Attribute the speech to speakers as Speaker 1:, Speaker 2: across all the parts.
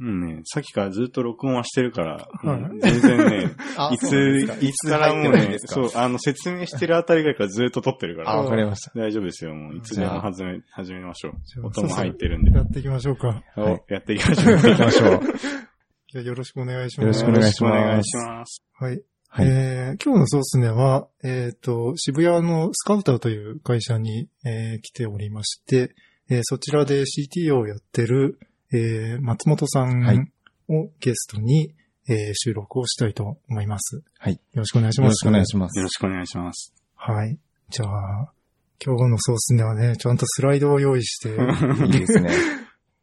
Speaker 1: うんね、さっきからずっと録音はしてるから、
Speaker 2: はい
Speaker 1: うん全然ね、
Speaker 3: あ
Speaker 1: いつ、
Speaker 3: そうなんですか
Speaker 1: いつからも
Speaker 3: いつ入ってないん
Speaker 1: ねそう、あの、説明してるあたりぐらいからずっと撮ってるか
Speaker 3: あ、
Speaker 1: ら、
Speaker 3: わかりました。
Speaker 1: 大丈夫ですよ、もう。いつでも始め、始めましょ
Speaker 2: じゃ
Speaker 1: う。
Speaker 2: あ
Speaker 1: 音も入ってるんで。
Speaker 2: やっていきましょうか。
Speaker 1: お
Speaker 3: はい
Speaker 1: やっていきましょう。やっていきましょう。
Speaker 2: じゃあよろしくお願いします。
Speaker 3: よろしくお願いします
Speaker 1: よろくお願いします。
Speaker 2: はい。
Speaker 3: はい
Speaker 2: えー今日のソースネは、えっ、と、渋谷のスカウターという会社に、えー来ておりまして、えーそちらで CTO をやってる、えー松本さん
Speaker 3: はい
Speaker 2: をゲストに、えー収録をしたいと思います。
Speaker 3: はい。
Speaker 2: よろしくお願いします。
Speaker 3: よろしくお願いします
Speaker 1: よ。ろしくお願いします。
Speaker 2: はい。じゃあ、今日のソースネはね、ちゃんとスライドを用意して、
Speaker 3: いいですね。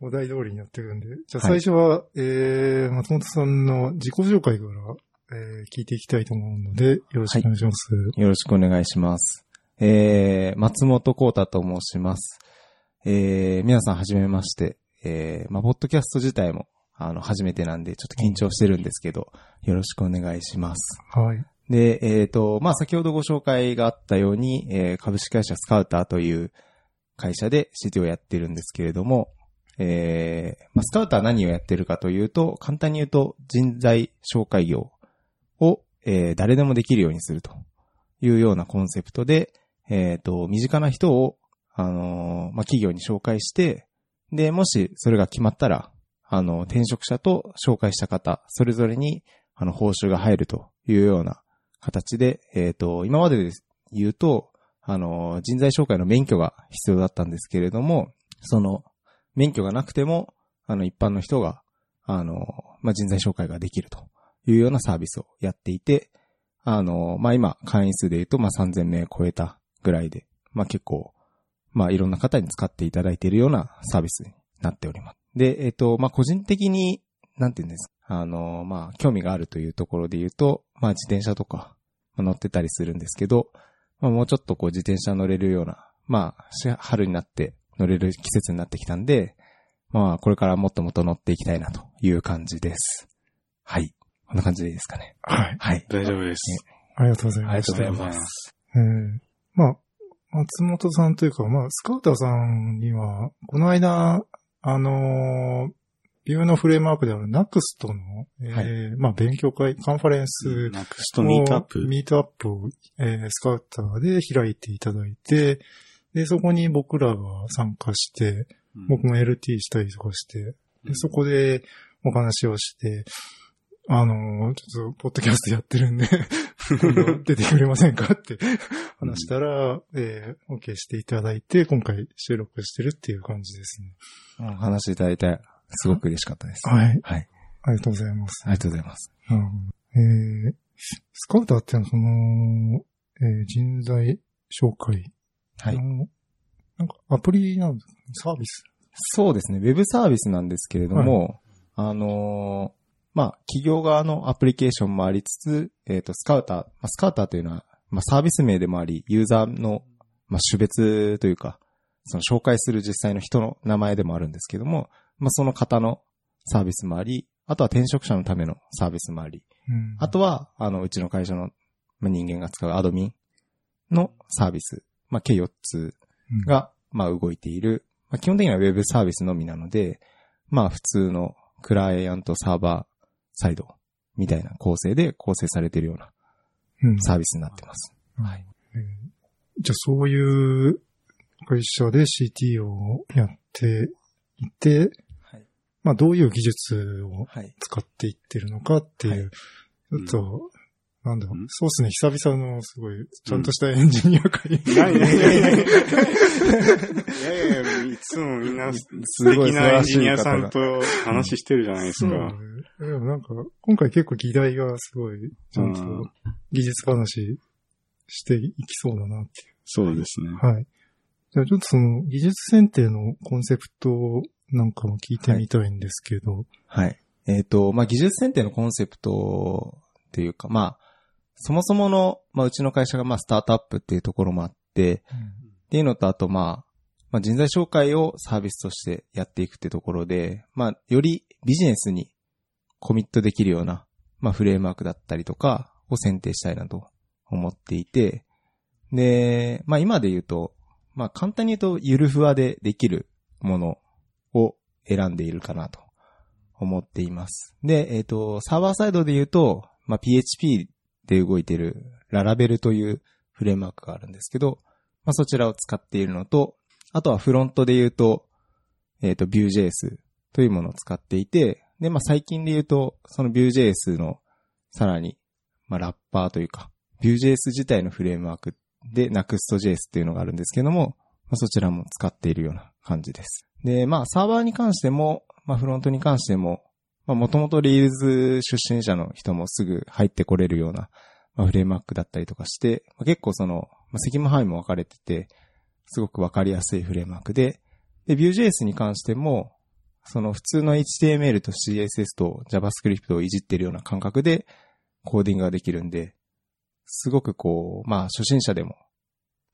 Speaker 2: お題通りにやってるんで。じゃあ
Speaker 3: はい
Speaker 2: 最初は、えー、松本さんの自己紹介から、えー、聞いていきたいと思うので、よろしくお願いします。
Speaker 3: よろしくお願いします。えー、松本幸太と申します。えー、皆さんはじめまして。えー、まあ、ポッドキャスト自体も、あの、初めてなんで、ちょっと緊張してるんですけど、よろしくお願いします。
Speaker 2: はい。
Speaker 3: で、えっ、と、まあ、先ほどご紹介があったように、えー株式会社スカウターという会社で CT をやってるんですけれども、えーまあ、スカウターは何をやってるかというと、簡単に言うと人材紹介業を、えー誰でもできるようにするというようなコンセプトで、えっ、と、身近な人を、あのーまあ、企業に紹介して、で、もしそれが決まったら、あの、転職者と紹介した方、それぞれに、あの、報酬が入るというような形で、えっ、と、今までで言うと、あの、人材紹介の免許が必要だったんですけれども、その、免許がなくても、あの、一般の人が、あの、まあ、人材紹介ができるというようなサービスをやっていて、あの、まあ、今、会員数で言うと、まあ、3000名超えたぐらいで、まあ、結構、まあ、いろんな方に使っていただいているようなサービスになっております。で、えっ、と、まあ、個人的に、なんていうんですか、あの、まあ、興味があるというところで言うと、まあ、自転車とか、まあ乗ってたりするんですけど、まあ、もうちょっとこう自転車乗れるような、まあ、し春になって乗れる季節になってきたんで、まあ、これからもっともっと乗っていきたいなという感じです。はい。こんな感じでいいですかね？
Speaker 2: はい。
Speaker 3: はい。
Speaker 1: 大丈夫です。
Speaker 2: ありがとうございます。
Speaker 3: ありがとうございま。
Speaker 1: ますす。
Speaker 2: えーまあ、松本さんというか、まあ、スカウターさんには、この間、あのービューのフレームワークである NAXT の、えーまあ、勉強会、カンファレンス Nuxt Meetup。Meetup を、えースカウターで開いていただいて、で、そこに僕らが参加して、
Speaker 1: うん
Speaker 2: 僕も LT したりとかして、で、そこでお話をして、あのーちょっと、ポッドキャストやってるんで、出てくれませんかって 話したら、えー、OK していただいて、今回収録してるっていう感じですね。
Speaker 3: お話しいただいて、すごく嬉しかったです。
Speaker 2: はい。
Speaker 3: はい。
Speaker 2: ありがとうございます。
Speaker 3: ありがとうございます。
Speaker 2: うんえー、スカウターってのはその、えー人材紹介
Speaker 3: はい。
Speaker 2: の、なんかアプリなんですかね？サービス？
Speaker 3: そうですね。ウェブサービスなんですけれども、あのーまあ、企業側のアプリケーションもありつつ、えっ、と、スカウター、まあ、スカウターというのは、まあ、サービス名でもあり、ユーザーの、まあ、種別というか、その紹介する実際の人の名前でもあるんですけども、まあ、その方のサービスもあり、あとは転職者のためのサービスもあり、
Speaker 2: うん
Speaker 3: あとは、あの、うちの会社のまあ人間が使うアドミンのサービス、まあ、計4つ
Speaker 2: うん
Speaker 3: が、まあ、動いている。まあ、基本的にはウェブサービスのみなので、まあ、普通のクライアントサーバーサイドみたいな構成で構成されているような
Speaker 2: うん
Speaker 3: サービスになってます。はい。
Speaker 2: じゃあそういう会社で CT をやっていて、
Speaker 3: はい。
Speaker 2: まあどういう技術を
Speaker 3: はい。
Speaker 2: 使っていってるのかっていう、
Speaker 1: はい
Speaker 2: ちょっと、なんだろう
Speaker 1: うん？
Speaker 2: そうですね、久々のすごい、ちゃんとしたエンジニア会。
Speaker 1: いやいやいやいやいやいやいや、いつもみんな素敵なエンジニアさんと話してるじゃないです
Speaker 2: そう
Speaker 1: か。
Speaker 2: でもなんか、今回結構議題がすごい、ちゃんと
Speaker 1: うん
Speaker 2: 技術話していきそうだなっていう。
Speaker 1: そうですね。
Speaker 2: はい。じゃあちょっとその技術選定のコンセプトなんかも聞いてみたいんですけど。
Speaker 3: はい。えっ、と、まあ、技術選定のコンセプトっていうか、まあ、そもそもの、まあ、うちの会社が、まあ、スタートアップっていうところもあって、っていうのと、あと、まあ、まあ、人材紹介をサービスとしてやっていくっていうところで、まあ、よりビジネスにコミットできるような、まあ、フレームワークだったりとかを選定したいなと思っていて、で、まあ、今で言うと、まあ、簡単に言うと、ゆるふわでできるものを選んでいるかなと思っています。で、えっ、と、サーバーサイドで言うと、まあ、PHP で動いているララベルというフレームワークがあるんですけど、まあ、そちらを使っているのと、あとはフロントで言うと、えっ、と、Vue.js というものを使っていて、で、まあ、最近で言うと、その Vue.js のさらに、まあ、ラッパーというか、Vue.js 自体のフレームワークで Next.js っていうのがあるんですけども、まあ、そちらも使っているような感じです。で、まあ、サーバーに関しても、まあ、フロントに関しても、まあ、もともと Rails 出身者の人もすぐ入ってこれるような、まあ、フレームワークだったりとかして、まあ、結構その、まあ、責務範囲も分かれてて、すごく分かりやすいフレームワークで、で、Vue.js に関しても、その普通の HTML と CSS と JavaScript をいじってるような感覚でコーディングができるんで、すごくこう、まあ初心者でも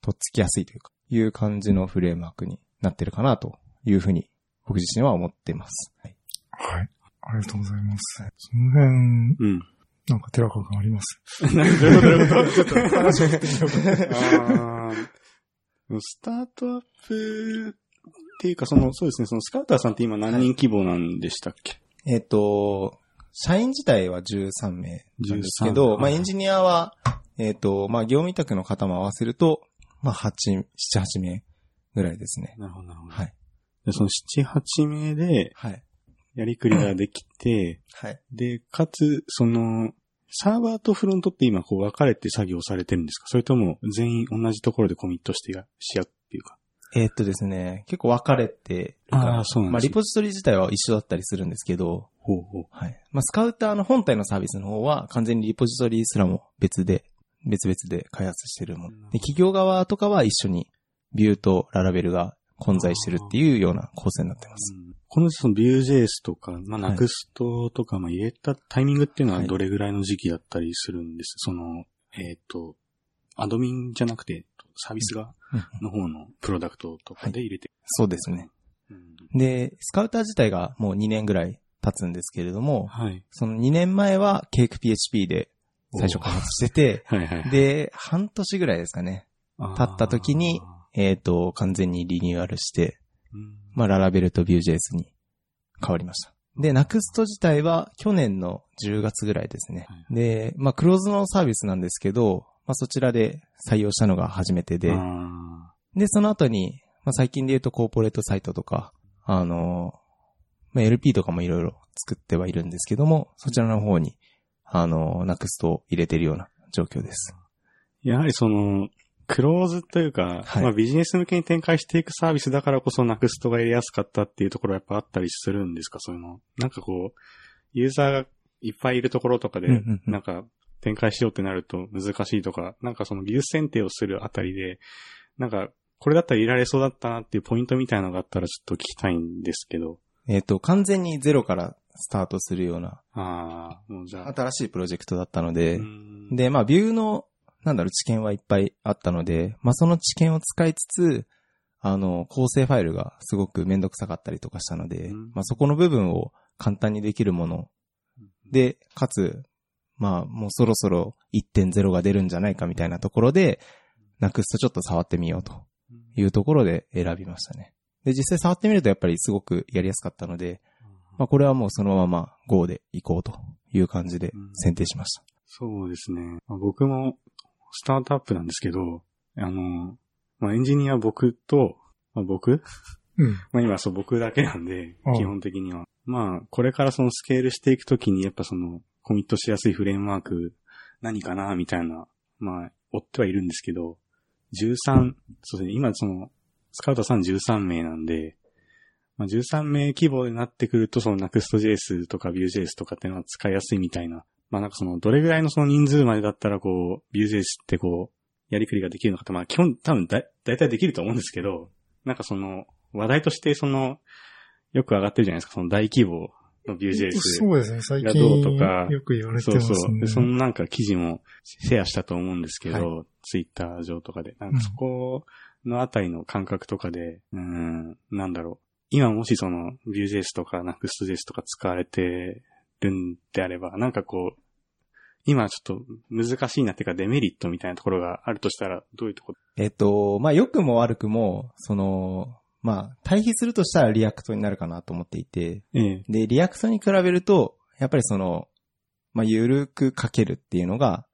Speaker 3: とっつきやすいというか、いう感じのフレームワークになってるかなというふうに僕自身は思っています。はい
Speaker 2: はい。ありがとうございます。その辺、
Speaker 1: うん。
Speaker 2: なんか寺川君あります？
Speaker 1: どういうことどちょっと話を振ってみようか。スタートアップっていうか、その、そうですね、そのスカウターさんって今何人規模なんでしたっけ、
Speaker 3: えっ、と、社員自体は13名なんですけ
Speaker 1: 13
Speaker 3: ど、
Speaker 1: はい
Speaker 3: まあエンジニアは、えっ、と、まあ業務委託の方も合わせると、まあ8、7、8名ぐらいですね。
Speaker 1: なるほど、なるほど。
Speaker 3: はい。
Speaker 1: でその7、8名で
Speaker 3: はい。
Speaker 1: やりくりができて、
Speaker 3: はい。
Speaker 1: で、かつ、その、サーバーとフロントって今こう分かれて作業されてるんですか？それとも全員同じところでコミットしてやし合うっていうか。
Speaker 3: えーっとですね、結構分かれてるから
Speaker 1: あーそうなんですね
Speaker 3: まあリポジトリ自体は一緒だったりするんですけど、
Speaker 1: ほうほう。
Speaker 3: はい。まあスカウターの本体のサービスの方は完全にリポジトリすらも別で、別々で開発してるもの。で、企業側とかは一緒にビューとララベルが混在してるっていうような構成になってます。
Speaker 1: うんこのその Vue.js とか、まあ、
Speaker 3: はい
Speaker 1: Next とか、まあ、入れたタイミングっていうのは
Speaker 3: はい
Speaker 1: どれぐらいの時期だったりするんです、その、えっ、と、アドミンじゃなくて、サービス側の方のプロダクトとかで入れてる。
Speaker 3: そうですね。
Speaker 1: うん
Speaker 3: で、スカウター自体がもう2年ぐらい経つんですけれども、
Speaker 1: はい。
Speaker 3: その2年前は CakePHP で最初開発してて、
Speaker 1: はいはい。
Speaker 3: で、半年ぐらいですかね。経った時にえっ、と、完全にリニューアルして、
Speaker 1: うん
Speaker 3: まあ、ララベルと Vue.js に変わりました。で、Next 自体は去年の10月ぐらいですね。
Speaker 1: はい
Speaker 3: で、まあ、クローズのサービスなんですけど、まあ、そちらで採用したのが初めてで、
Speaker 1: あ
Speaker 3: で、その後に、まあ、最近で言うとコーポレートサイトとか、あの、まあ、LP とかもいろいろ作ってはいるんですけども、そちらの方に、あの、Next を入れてるような状況です。
Speaker 1: ーやはりその、クローズというか、
Speaker 3: はい
Speaker 1: まあビジネス向けに展開していくサービスだからこそ Next が入れやすかったっていうところはやっぱあったりするんですか？そういうの。なんかこう、ユーザーがいっぱいいるところとかでなんか展開しようってなると難しいとか、なんかその技術選定をするあたりで、なんかこれだったら入れられそうだったなっていうポイントみたいなのがあったらちょっと聞きたいんですけど。
Speaker 3: えっ、と、完全にゼロからスタートするような、
Speaker 1: ああ、もうじゃあ。
Speaker 3: 新しいプロジェクトだったので、
Speaker 1: うん
Speaker 3: で、まあ、ビューの、なんだろう、知見はいっぱいあったので、まあ、その知見を使いつつ、あの、構成ファイルがすごくめんどくさかったりとかしたので、
Speaker 1: うん
Speaker 3: まあ、そこの部分を簡単にできるもので、かつ、まあ、もうそろそろ1.0が出るんじゃないかみたいなところで、なくすとちょっと触ってみようというところで選びましたね。で、実際触ってみるとやっぱりすごくやりやすかったので、まあ、これはもうそのまま Go で行こうという感じで選定しました。
Speaker 1: そうですね。まあ僕もスタートアップなんですけど、あの、まあ、エンジニア僕と、まあ、僕？
Speaker 2: うん。
Speaker 1: まあ今そう僕だけなんで
Speaker 2: うん、
Speaker 1: 基本的には。まあ、これからそのスケールしていくときに、やっぱその、コミットしやすいフレームワーク、何かな、みたいな、まあ、追ってはいるんですけど、13、そうですね、今その、スカウトさん13名なんで、まあ、13名規模になってくると、その Next.js とか Vue.js とかっていうのは使いやすいみたいな。まあなんかその、どれぐらいのその人数までだったらこう、Vue.js ってこう、やりくりができるのかって、まあ基本多分だ、だいたいできると思うんですけど、なんかその、話題としてその、よく上がってるじゃないですか、その大規模の Vue.js。
Speaker 2: そうですね。最
Speaker 1: が
Speaker 2: 近
Speaker 1: どうとか
Speaker 2: よく言われて
Speaker 1: そう
Speaker 2: ますね。
Speaker 1: そう。で、そのなんか記事もシェアしたと思うんですけど、
Speaker 3: は
Speaker 1: ツイッター上とかで。なんかそこのあたりの感覚とかで、うーん、なんだろう。今もしその Vue.js とか Nuxt.js とか使われてるんであれば、なんかこう、今ちょっと難しいなっていうかデメリットみたいなところがあるとしたら、どういうとこ？ろ
Speaker 3: えっと、まあ、良くも悪くも、その、まあ、対比するとしたら React になるかなと思っていて、
Speaker 1: ええ。
Speaker 3: で、 React に比べると、やっぱりその、まあ、ゆるく書けるっていうのが、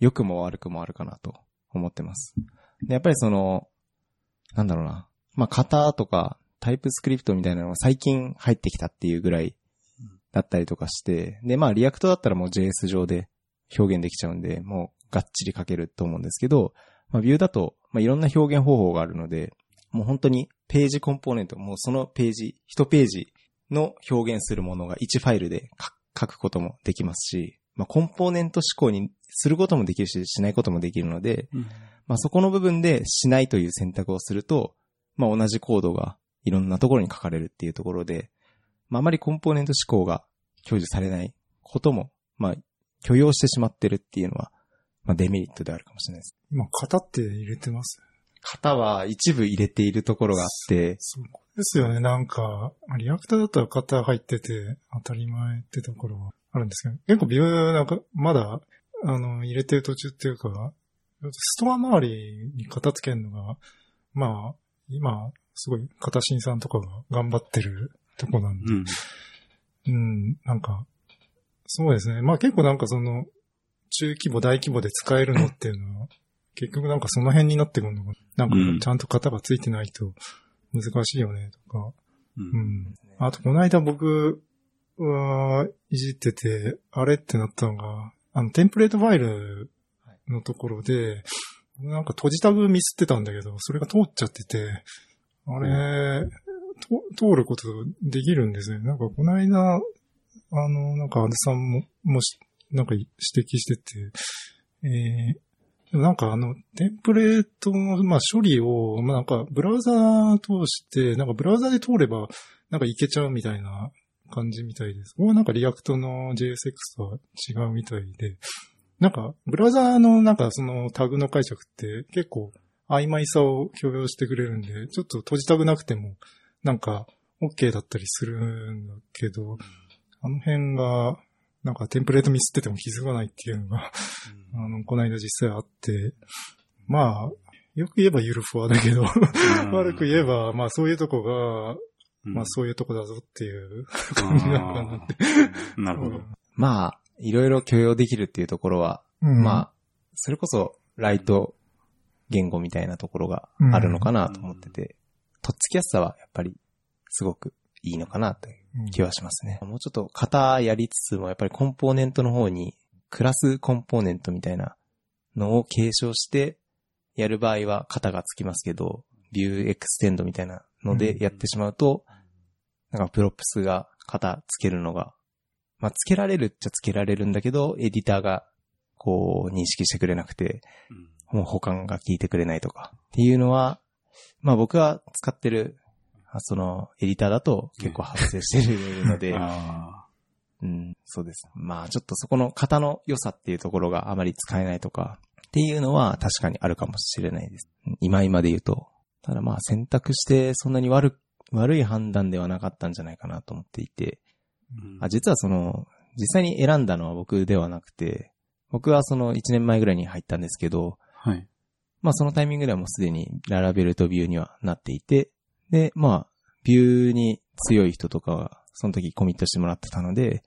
Speaker 3: 良くも悪くもあるかなと思ってます。で、やっぱりその、なんだろうな。まあ、型とか TypeScript みたいなのが最近入ってきたっていうぐらいだったりとかして、で、まあ、 React だったらもう JS 上で表現できちゃうんで、もうがっちり書けると思うんですけど、まあ、 Vue だと、まあ、いろんな表現方法があるので、もう本当にページコンポーネント、もうそのページ、一ページの表現するものが1ファイルで書書くこともできますし、まあ、コンポーネント思考にすることもできるし、しないこともできるので、まあ、そこの部分でしないという選択をすると、まあ、同じコードがいろんなところに書かれるっていうところで、まあ、あまりコンポーネント思考が享受されないことも、まあ、許容してしまってるっていうのは、まあ、デメリットであるかもしれないです。
Speaker 2: 今、型って入れてます？
Speaker 3: 型は一部入れているところがあって、
Speaker 2: そうですよね。なんか、リアクターだったら型入ってて当たり前ってところはあるんですけど、結構ビューなんか、まだ、あの、入れてる途中っていうか、ストア周りに型つけるのが、まあ、今、すごい、型新さんとかが頑張ってるとこなんで、
Speaker 1: うん。
Speaker 2: うん、なんか、そうですね。まあ結構なんかその、中規模、大規模で使えるのっていうのは、結局なんかその辺になってくるのが、なん
Speaker 1: うん
Speaker 2: かちゃんと型がついてないと難しいよね、とか。
Speaker 1: う。
Speaker 2: うんん。あと、この間僕は、いじってて、あれってなったのが、あの、テンプレートファイルのところで、なんか閉じタグミスってたんだけど、それが通っちゃってて、あれ、と通ることできるんですね。なんかこの間、あの、なんかアルさんも、もし、なんか指摘してて、えーなんかあの、テンプレートの、まあ、処理を、まあ、なんか、ブラウザー通して、なんか、ブラウザで通れば、なんかいけちゃうみたいな感じみたいです。これはなんか、 React の JSX とは違うみたいで、なんか、ブラウザーのなんか、そのタグの解釈って結構、曖昧さを許容してくれるんで、ちょっと閉じタグなくても、なんか、OK だったりするんだけど、あの辺が、なんかテンプレートミスってても気づかないっていうのが、あの、この間実際あって、まあ、よく言えばゆるふわだけど、悪く言えば、まあそういうとこが、
Speaker 1: うん。
Speaker 2: まあそういうとこだぞっていう
Speaker 1: あ
Speaker 2: 感じなのかなって。
Speaker 1: ーなるほど。
Speaker 3: まあ、いろいろ許容できるっていうところは、
Speaker 2: うん。
Speaker 3: まあ、それこそ、ライト言語みたいなところがあるのかなと思ってて、とっつきやすさはやっぱり、すごくいいのかなという
Speaker 2: うん
Speaker 3: 気はしますね。もうちょっと型やりつつも、やっぱりコンポーネントの方に、 class component みたいなのを継承して、やる場合は型がつきますけど、 Vue.extend みたいなのでやってしまうと、なんか props が型つけるのが、まあ、つけられるっちゃつけられるんだけど、エディターが、こう、認識してくれなくて、
Speaker 1: うん
Speaker 3: もう補完が効いてくれないとか。っていうのは、まあ僕が使ってる、あその、エディターだと結構発生してるので、
Speaker 1: あ
Speaker 3: うん、そうです。まあちょっとそこの型の良さっていうところがあまり使えないとか、っていうのは確かにあるかもしれないです。今今で言うと。ただまあ選択してそんなに悪、悪い判断ではなかったんじゃないかなと思っていて、実はその、実際に選んだのは僕ではなくて、僕はその1年前ぐらいに入ったんですけど、
Speaker 1: はい。
Speaker 3: まあそのタイミングではもうすでにララベルとビューにはなっていて、で、まあ、ビューに強い人とかは、その時コミットしてもらってたので、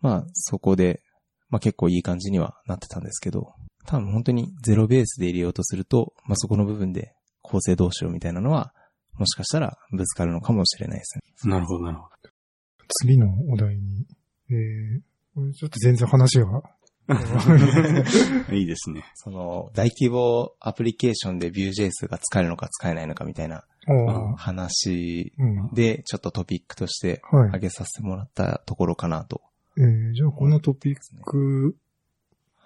Speaker 3: まあそこで、まあ結構いい感じにはなってたんですけど、多分本当にゼロベースで入れようとすると、まあそこの部分で構成どうしようみたいなのは、もしかしたらぶつかるのかもしれないですね。
Speaker 1: なるほど、なるほ
Speaker 2: 次のお題に、えー、ちょっと全然話が、
Speaker 1: ど。いいですね。
Speaker 3: その、大規模アプリケーションで Vue.js が使えるのか使えないのかみたいな話
Speaker 2: うん。
Speaker 3: で、ちょっとトピックとして
Speaker 2: はい
Speaker 3: 挙げさせてもらったところかなと。
Speaker 2: えー、じゃあこのトピック、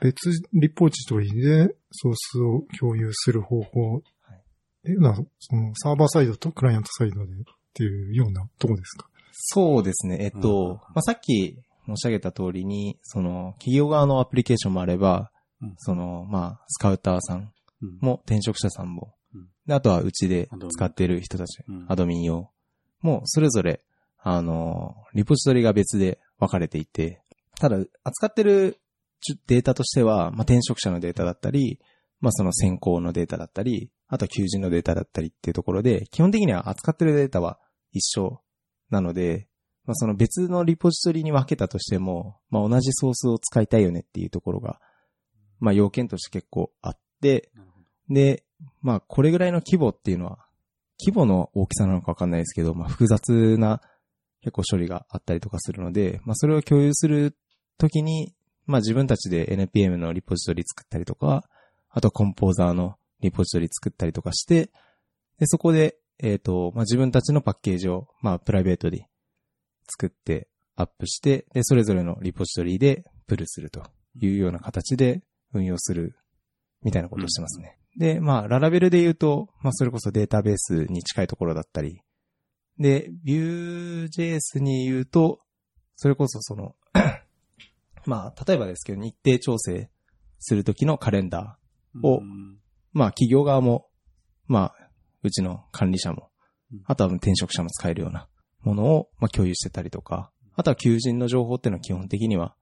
Speaker 2: 別リポジトリでソースを共有する方法っていうのは、そのサーバーサイドとクライアントサイドでっていうようなとこですか？
Speaker 3: そうですね。えっと、
Speaker 1: うん
Speaker 3: まあ、さっき申し上げた通りに、その、企業側のアプリケーションもあれば、
Speaker 1: うん。
Speaker 3: その、まあ、スカウターさん
Speaker 1: うん。
Speaker 3: も、転職者さんも、
Speaker 1: うん。
Speaker 3: で、あとはうちで使ってる人たち、
Speaker 1: うん。
Speaker 3: アドミン用も、それぞれ、あの、リポジトリが別で分かれていて、ただ、扱ってるデータとしては、まあ、転職者のデータだったり、まあその先行のデータだったり、あとは求人のデータだったりっていうところで、基本的には扱ってるデータは一緒なので、まあその別のリポジトリに分けたとしても、まあ同じソースを使いたいよねっていうところが、まあ要件として結構あって。で、まあこれぐらいの規模っていうのは、規模の大きさなのかわかんないですけど、まあ複雑な結構処理があったりとかするので、まあそれを共有するときに、まあ自分たちで NPM のリポジトリ作ったりとか、あとコンポーザーのリポジトリ作ったりとかして、で、そこで、えっ、と、まあ自分たちのパッケージを、まあプライベートで作ってアップして、で、それぞれのリポジトリでプルするというような形で運用するみたいなことをしてますね。で、まあ、ララベルで言うと、まあ、それこそデータベースに近いところだったり、で、Vue.js に言うと、それこそその、まあ、例えばですけど、日程調整するときのカレンダーを
Speaker 1: うん
Speaker 3: まあ、企業側も、まあ、うちの管理者も
Speaker 1: うん、
Speaker 3: あとは転職者も使えるようなものを、まあ、共有してたりとか、あとは求人の情報っていうのは基本的には、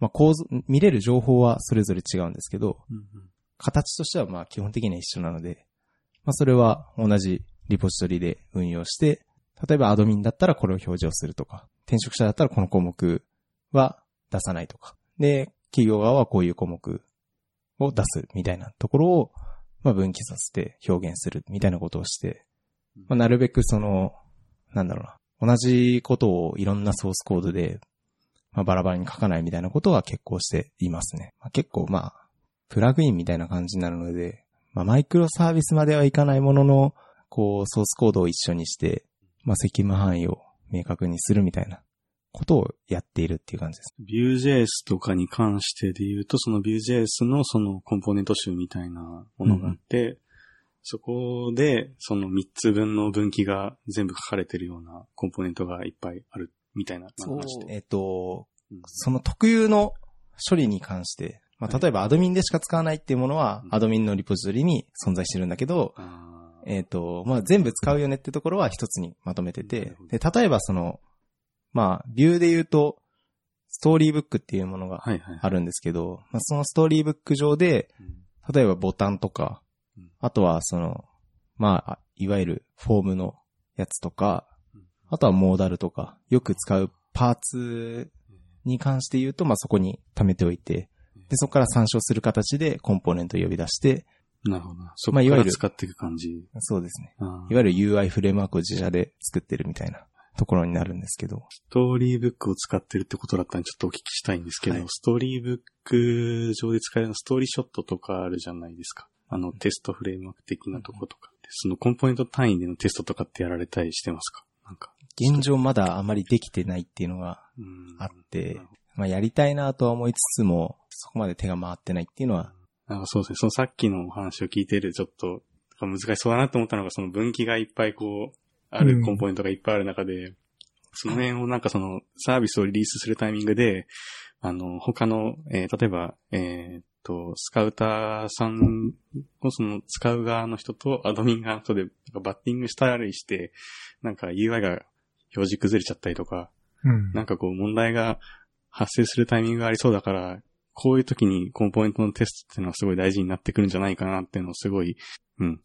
Speaker 3: まあ、構図、見れる情報はそれぞれ違うんですけど、
Speaker 1: うん
Speaker 3: 形としてはまあ基本的には一緒なので、まあそれは同じリポジトリで運用して、例えばアドミンだったらこれを表示をするとか、転職者だったらこの項目は出さないとか、で、企業側はこういう項目を出すみたいなところを、まあ分岐させて表現するみたいなことをして、まあなるべくその、なんだろうな、同じことをいろんなソースコードで、まあバラバラに書かないみたいなことは結構していますね。まあ、結構まあ、プラグインみたいな感じになるので、まあ、マイクロサービスまではいかないものの、こう、ソースコードを一緒にして、まあ、責務範囲を明確にするみたいなことをやっているっていう感じです。
Speaker 1: Vue.js とかに関してで言うと、その Vue.js のそのコンポーネント集みたいなものがあって、そこでその3つ分の分岐が全部書かれてるようなコンポーネントがいっぱいあるみたいな話。で。
Speaker 3: えっ、と、
Speaker 1: うん。
Speaker 3: その特有の処理に関して、まあ、
Speaker 1: はい
Speaker 3: 例えばアドミンでしか使わないっていうものは、
Speaker 1: うん。
Speaker 3: アドミンのリポジトリに存在してるんだけど、
Speaker 1: あー。
Speaker 3: えっ、と、まあ、全部使うよねってところは一つにまとめててで、例えばその、まあ、ビューで言うと、ストーリーブックっていうものが
Speaker 1: はいはい。
Speaker 3: あるんですけど、まあ、そのストーリーブック上で、
Speaker 1: うん。
Speaker 3: 例えばボタンとか
Speaker 1: うん、
Speaker 3: あとはその、まあ、いわゆるフォームのやつとか
Speaker 1: うん、
Speaker 3: あとはモーダルとか、よく使うパーツに関して言うと、まあ、そこに貯めておいて、で、そこから参照する形でコンポーネントを呼び出して、
Speaker 1: なるほど。そこか
Speaker 3: まあいわゆる
Speaker 1: ら使っていく感じ。
Speaker 3: そうですね。いわゆる UI フレームワークを自社で作ってるみたいなところになるんですけど。
Speaker 1: ストーリーブックを使ってるってことだったらちょっとお聞きしたいんですけど、
Speaker 3: はい
Speaker 1: ストーリーブック上で使えるストーリーショットとかあるじゃないですか。あの、テストフレームワーク的なとことか。そのコンポーネント単位でのテストとかってやられたりしてますか？なんか。
Speaker 3: 現状まだあまりできてないっていうのが
Speaker 1: うん
Speaker 3: あってまあやりたいなとは思いつつも、そこまで手が回ってないっていうのは、
Speaker 1: なんかそうですね。そのさっきのお話を聞いてるちょっと難しそうだなと思ったのが、その分岐がいっぱいこう、ある
Speaker 2: うん
Speaker 1: コンポーネントがいっぱいある中で、その辺をなんかそのサービスをリリースするタイミングで、あの、他の、えー例えば、えーっと、スカウターさんをその使う側の人とアドミン側の人でバッティングしたりして、なんか UI が表示崩れちゃったりとか、
Speaker 2: うん。
Speaker 1: なんかこう問題が発生するタイミングがありそうだから、こういう時にコンポーネントのテストっていうのはすごい大事になってくるんじゃないかなっていうのをすごい、うん、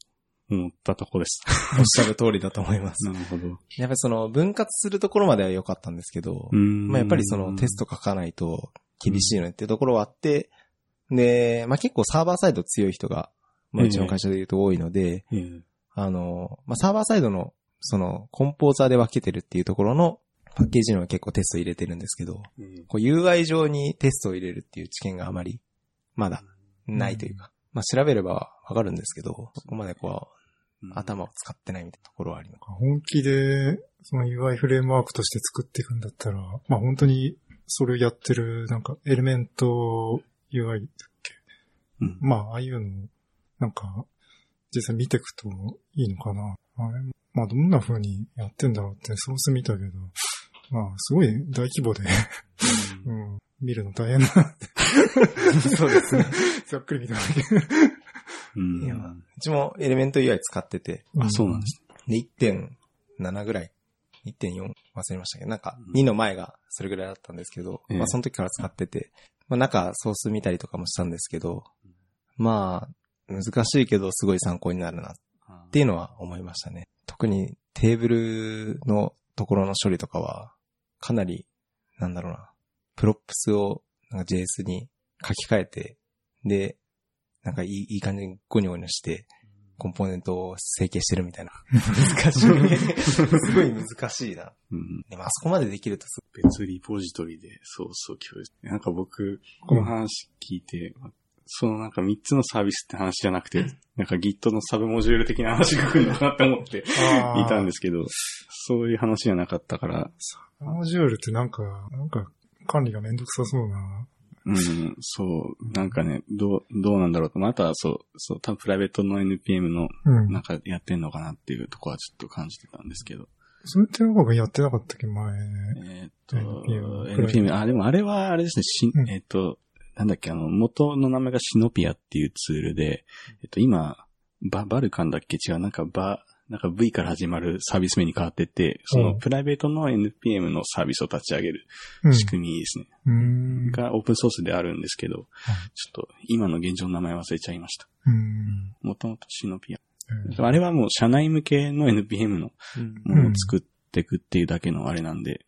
Speaker 1: 思ったとこです。
Speaker 3: おっしゃる通りだと思います。
Speaker 1: なるほど。
Speaker 3: やっぱりその分割するところまでは良かったんですけど、
Speaker 1: うん
Speaker 3: まあやっぱりそのテスト書かないと厳しいよねっていうところはあって、で、まあ結構サーバーサイド強い人が、まあうちの会社で言うと多いので、
Speaker 1: ええ
Speaker 3: あの、まあサーバーサイドのそのコンポーザーで分けてるっていうところのパッケージには結構テスト入れてるんですけど、う UI 上にテストを入れるっていう知見があまりまだないというか、まあ調べればわかるんですけど、そこまでこう
Speaker 1: うん。
Speaker 3: 頭を使ってないみたいなところはあります。
Speaker 2: 本気で、その UI フレームワークとして作っていくんだったら、まあ本当にそれをやってる、なんかエレメント UI だっけ？
Speaker 1: うん。
Speaker 2: まあああいうの、なんか、実際見ていくといいのかな。あれまあどんな風にやってんだろうってソース見たけど、まあすごい大規模で、うん、見るの大変だなって。そうですね。ざっくり見ただけ。
Speaker 1: うん。
Speaker 3: いやうちもエレメント UI 使ってて、
Speaker 1: あ、そうなんですね。
Speaker 3: で、1.7ぐらい、1.4忘れましたけど、なんか
Speaker 1: うん。
Speaker 3: 2の前がそれぐらいだったんですけど、
Speaker 1: ええ。
Speaker 3: まあその時から使ってて、まあ中ソース見たりとかもしたんですけど、まあ、難しいけどすごい参考になるなっていうのは思いましたね。特にテーブルのところの処理とかは、かなり、なんだろうな、 props をなんか JS に書き換えて、で、なんかいいいい感じにゴニョゴニョして、コンポーネントを成形してるみたいな。難しい。すごい難しいな。
Speaker 1: うん。
Speaker 3: でもあそこまでできるとす
Speaker 1: 別リポジトリで、そうそう、共有なんか僕、この話聞いて、そのなんか3つのサービスって話じゃなくて、なんか Git のサブモジュール的な話が来るのかなって思って
Speaker 2: あ
Speaker 1: いたんですけど、そういう話じゃなかったから、
Speaker 2: モジュールってなんか、なんか、管理がめんどくさそうな。
Speaker 1: うん、そう、なんかね、どう、どうなんだろうと。また、そう、そう、多分プライベートの NPM の、
Speaker 2: うん。
Speaker 1: なんかやってんのかなっていうところはちょっと感じてたんですけど。
Speaker 2: それってなんかやってなかったっけ、前？
Speaker 1: えーっと、
Speaker 2: NPM
Speaker 1: NPM、あ、でもあれはあれですね、し
Speaker 2: うん
Speaker 1: えーっと、なんだっけ、あの、元の名前がシノピアっていうツールで、えっと、今、バ、バルカンだっけ？違う、なんかバ、なんか V から始まるサービス名に変わってて、その
Speaker 2: うん
Speaker 1: プライベートの NPM のサービスを立ち上げる
Speaker 2: うん。
Speaker 1: 仕組みですね。
Speaker 2: うん。
Speaker 1: がオープンソースであるんですけど、ちょっと今の現状の名前忘れちゃいました。
Speaker 2: うん。
Speaker 1: もともとシノピア。
Speaker 2: え
Speaker 1: あれはもう社内向けの NPM の
Speaker 3: うん
Speaker 1: ものを作っていくっていうだけのあれなんで、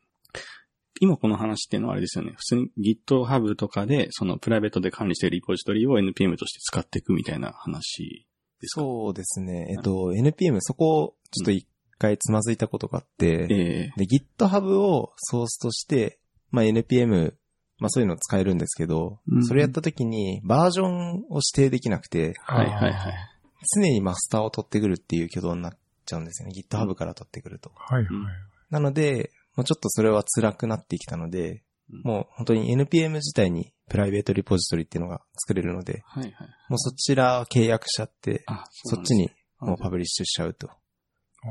Speaker 1: 今この話っていうのはあれですよね。普通に GitHub とかで、そのプライベートで管理しているリポジトリを NPM として使っていくみたいな話ですか？
Speaker 3: そうですね。えっと、NPM、そこ、ちょっと一回つまずいたことがあって、
Speaker 1: ええ
Speaker 3: で、GitHub をソースとして、まあ NPM、まあそういうの使えるんですけど、
Speaker 1: うん
Speaker 3: それやった時にバージョンを指定できなくて、
Speaker 1: はいはいはい。
Speaker 3: 常にマスターを取ってくるっていう挙動になっちゃうんですよね。GitHub から取ってくると。
Speaker 2: はいはい。
Speaker 3: なので、もうちょっとそれは辛くなってきたので、
Speaker 1: うん
Speaker 3: もう本当に NPM 自体にプライベートリポジトリっていうのが作れるので、
Speaker 1: はいはい。
Speaker 3: もうそちら契約しちゃって、
Speaker 1: あ、
Speaker 3: そっちにもうパ
Speaker 1: ブ
Speaker 3: ブリッシュしちゃうと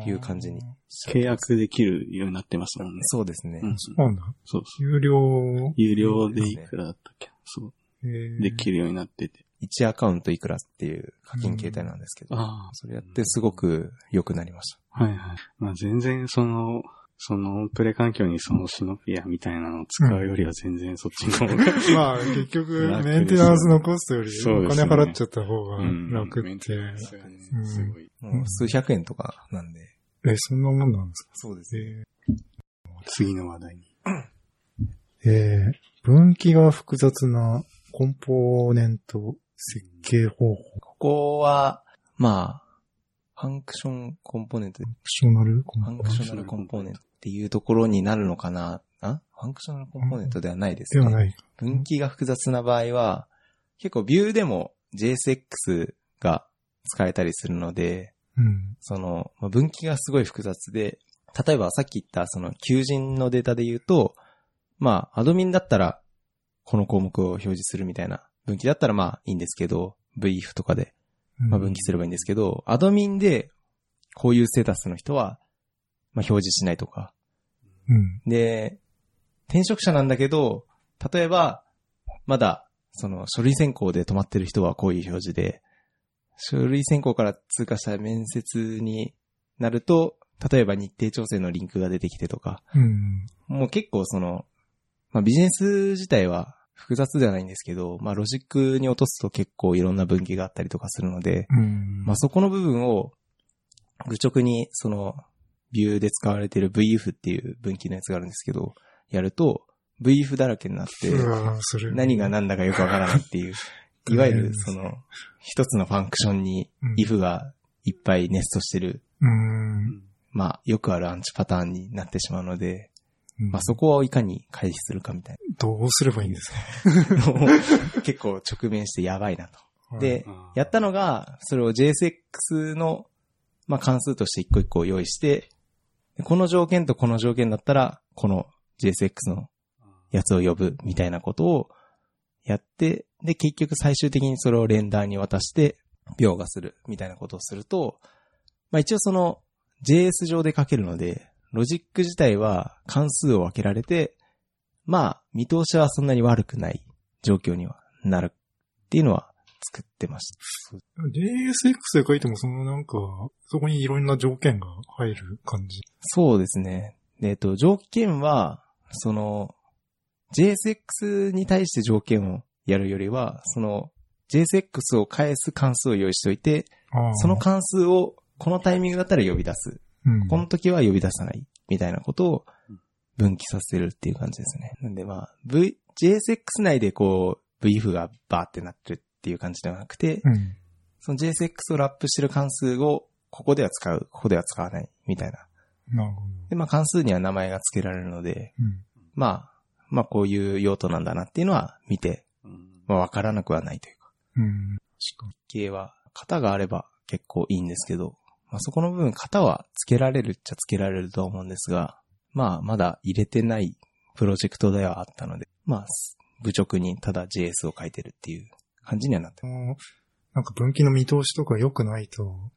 Speaker 3: いう感じに
Speaker 1: 契約できるようになってますもんね。
Speaker 3: そうですね。
Speaker 1: うん
Speaker 2: そうなんだ。
Speaker 1: そうそう。
Speaker 2: 有料、
Speaker 1: 有料でいくらだったっけ？そう。
Speaker 2: えー
Speaker 1: できるようになってて。
Speaker 3: 1アカウントいくらっていう課金形態なんですけど、
Speaker 1: あ
Speaker 3: それやってすごく良くなりました。
Speaker 1: はいはい。まあ全然その、そのプレ環境にそのシノピアみたいなのを使うよりは全然そっちの方が、
Speaker 2: まあ結局、メンテナンスのコストよりお金払っちゃった方が
Speaker 1: うん
Speaker 2: 楽って。
Speaker 1: メンテナンスがね
Speaker 2: うん
Speaker 1: すごい。
Speaker 3: 数百円とかなんで。
Speaker 2: え、そんなもんなんですか？
Speaker 3: そうですね。
Speaker 2: え
Speaker 1: 次の話題に。
Speaker 2: ーえー分岐が複雑なコンポーネント設計方法。
Speaker 3: ここは、まあ、 function component、functional com functional component っていうところになるのかな？あ functional component ではないですね。
Speaker 2: ではない。
Speaker 3: 分岐が複雑な場合は、結構ビューでも JSX が使えたりするので、
Speaker 2: うん。
Speaker 3: その、まあ分岐がすごい複雑で、例えばさっき言ったその求人のデータで言うと、まあ、アドミンだったら、この項目を表示するみたいな。分岐だったらまあいいんですけど、VIF とかで、まあ、分岐すればいいんですけど、アドミンで、こういうステータスの人は、まあ表示しないとか。
Speaker 2: うん。
Speaker 3: で、転職者なんだけど、例えば、まだ、その書類選考で止まってる人はこういう表示で、書類選考から通過した面接になると、例えば日程調整のリンクが出てきてとか、
Speaker 2: うん。
Speaker 3: もう結構その、まあビジネス自体は複雑ではないんですけど、まあロジックに落とすと結構いろんな分岐があったりとかするので、
Speaker 2: うん。
Speaker 3: まあそこの部分を愚直にそのビューで使われている VIF っていう分岐のやつがあるんですけど、やると VIF だらけになって。何が何だかよくわからないっていう、いわゆるその一つのファンクションに
Speaker 2: うん
Speaker 3: if がいっぱいネストしてる、
Speaker 2: うん。
Speaker 3: まあよくあるアンチパターンになってしまうので、
Speaker 2: うん。
Speaker 3: まあそこをいかに回避するかみたい
Speaker 2: どうすればいいんです
Speaker 3: なのを結構直面してやばいなと。
Speaker 2: か
Speaker 3: で
Speaker 1: あ、
Speaker 3: やったのが、それを JSX の、まあ、関数として一個一個用意して、この条件とこの条件だったら、この JSX のやつを呼ぶみたいなことをやって、で、結局最終的にそれをレンダーに渡して、描画するみたいなことをすると、まあ一応その JS 上で書けるので、ロジック自体は関数を分けられて、まあ見通しはそんなに悪くない状況にはなるっていうのは作ってました。
Speaker 2: JSX で書いてもそのなんか、そこにいろんな条件が入る感じ？
Speaker 3: そうですね。でえっと、条件は、その、JSX に対して条件をやるよりは、その、JSX を返す関数を用意しておいて、その関数をこのタイミングだったら呼び出す。
Speaker 2: うん
Speaker 3: この時は呼び出さない。みたいなことを分岐させるっていう感じですね。なんでまあ、V、JSX 内でこう、VF がバーってなってるっていう感じではなくて、
Speaker 2: うん。
Speaker 3: その JSX をラップしてる関数をここでは使う、ここでは使わない、みたいな。
Speaker 2: なるほど。
Speaker 3: で、まあ関数には名前が付けられるので、
Speaker 2: うん。
Speaker 3: まあ、まあこういう用途なんだなっていうのは見て、
Speaker 1: うん
Speaker 3: まあわからなくはないというか。
Speaker 2: うん。確か
Speaker 3: 系は、型があれば結構いいんですけど、まあそこの部分型は付けられるっちゃ付けられるとは思うんですが、まあまだ入れてないプロジェクトではあったので、まあ、部直にただ JS を書いてるっていう感じにはなって
Speaker 2: に。あのなんか分岐の見通しとか良くないと、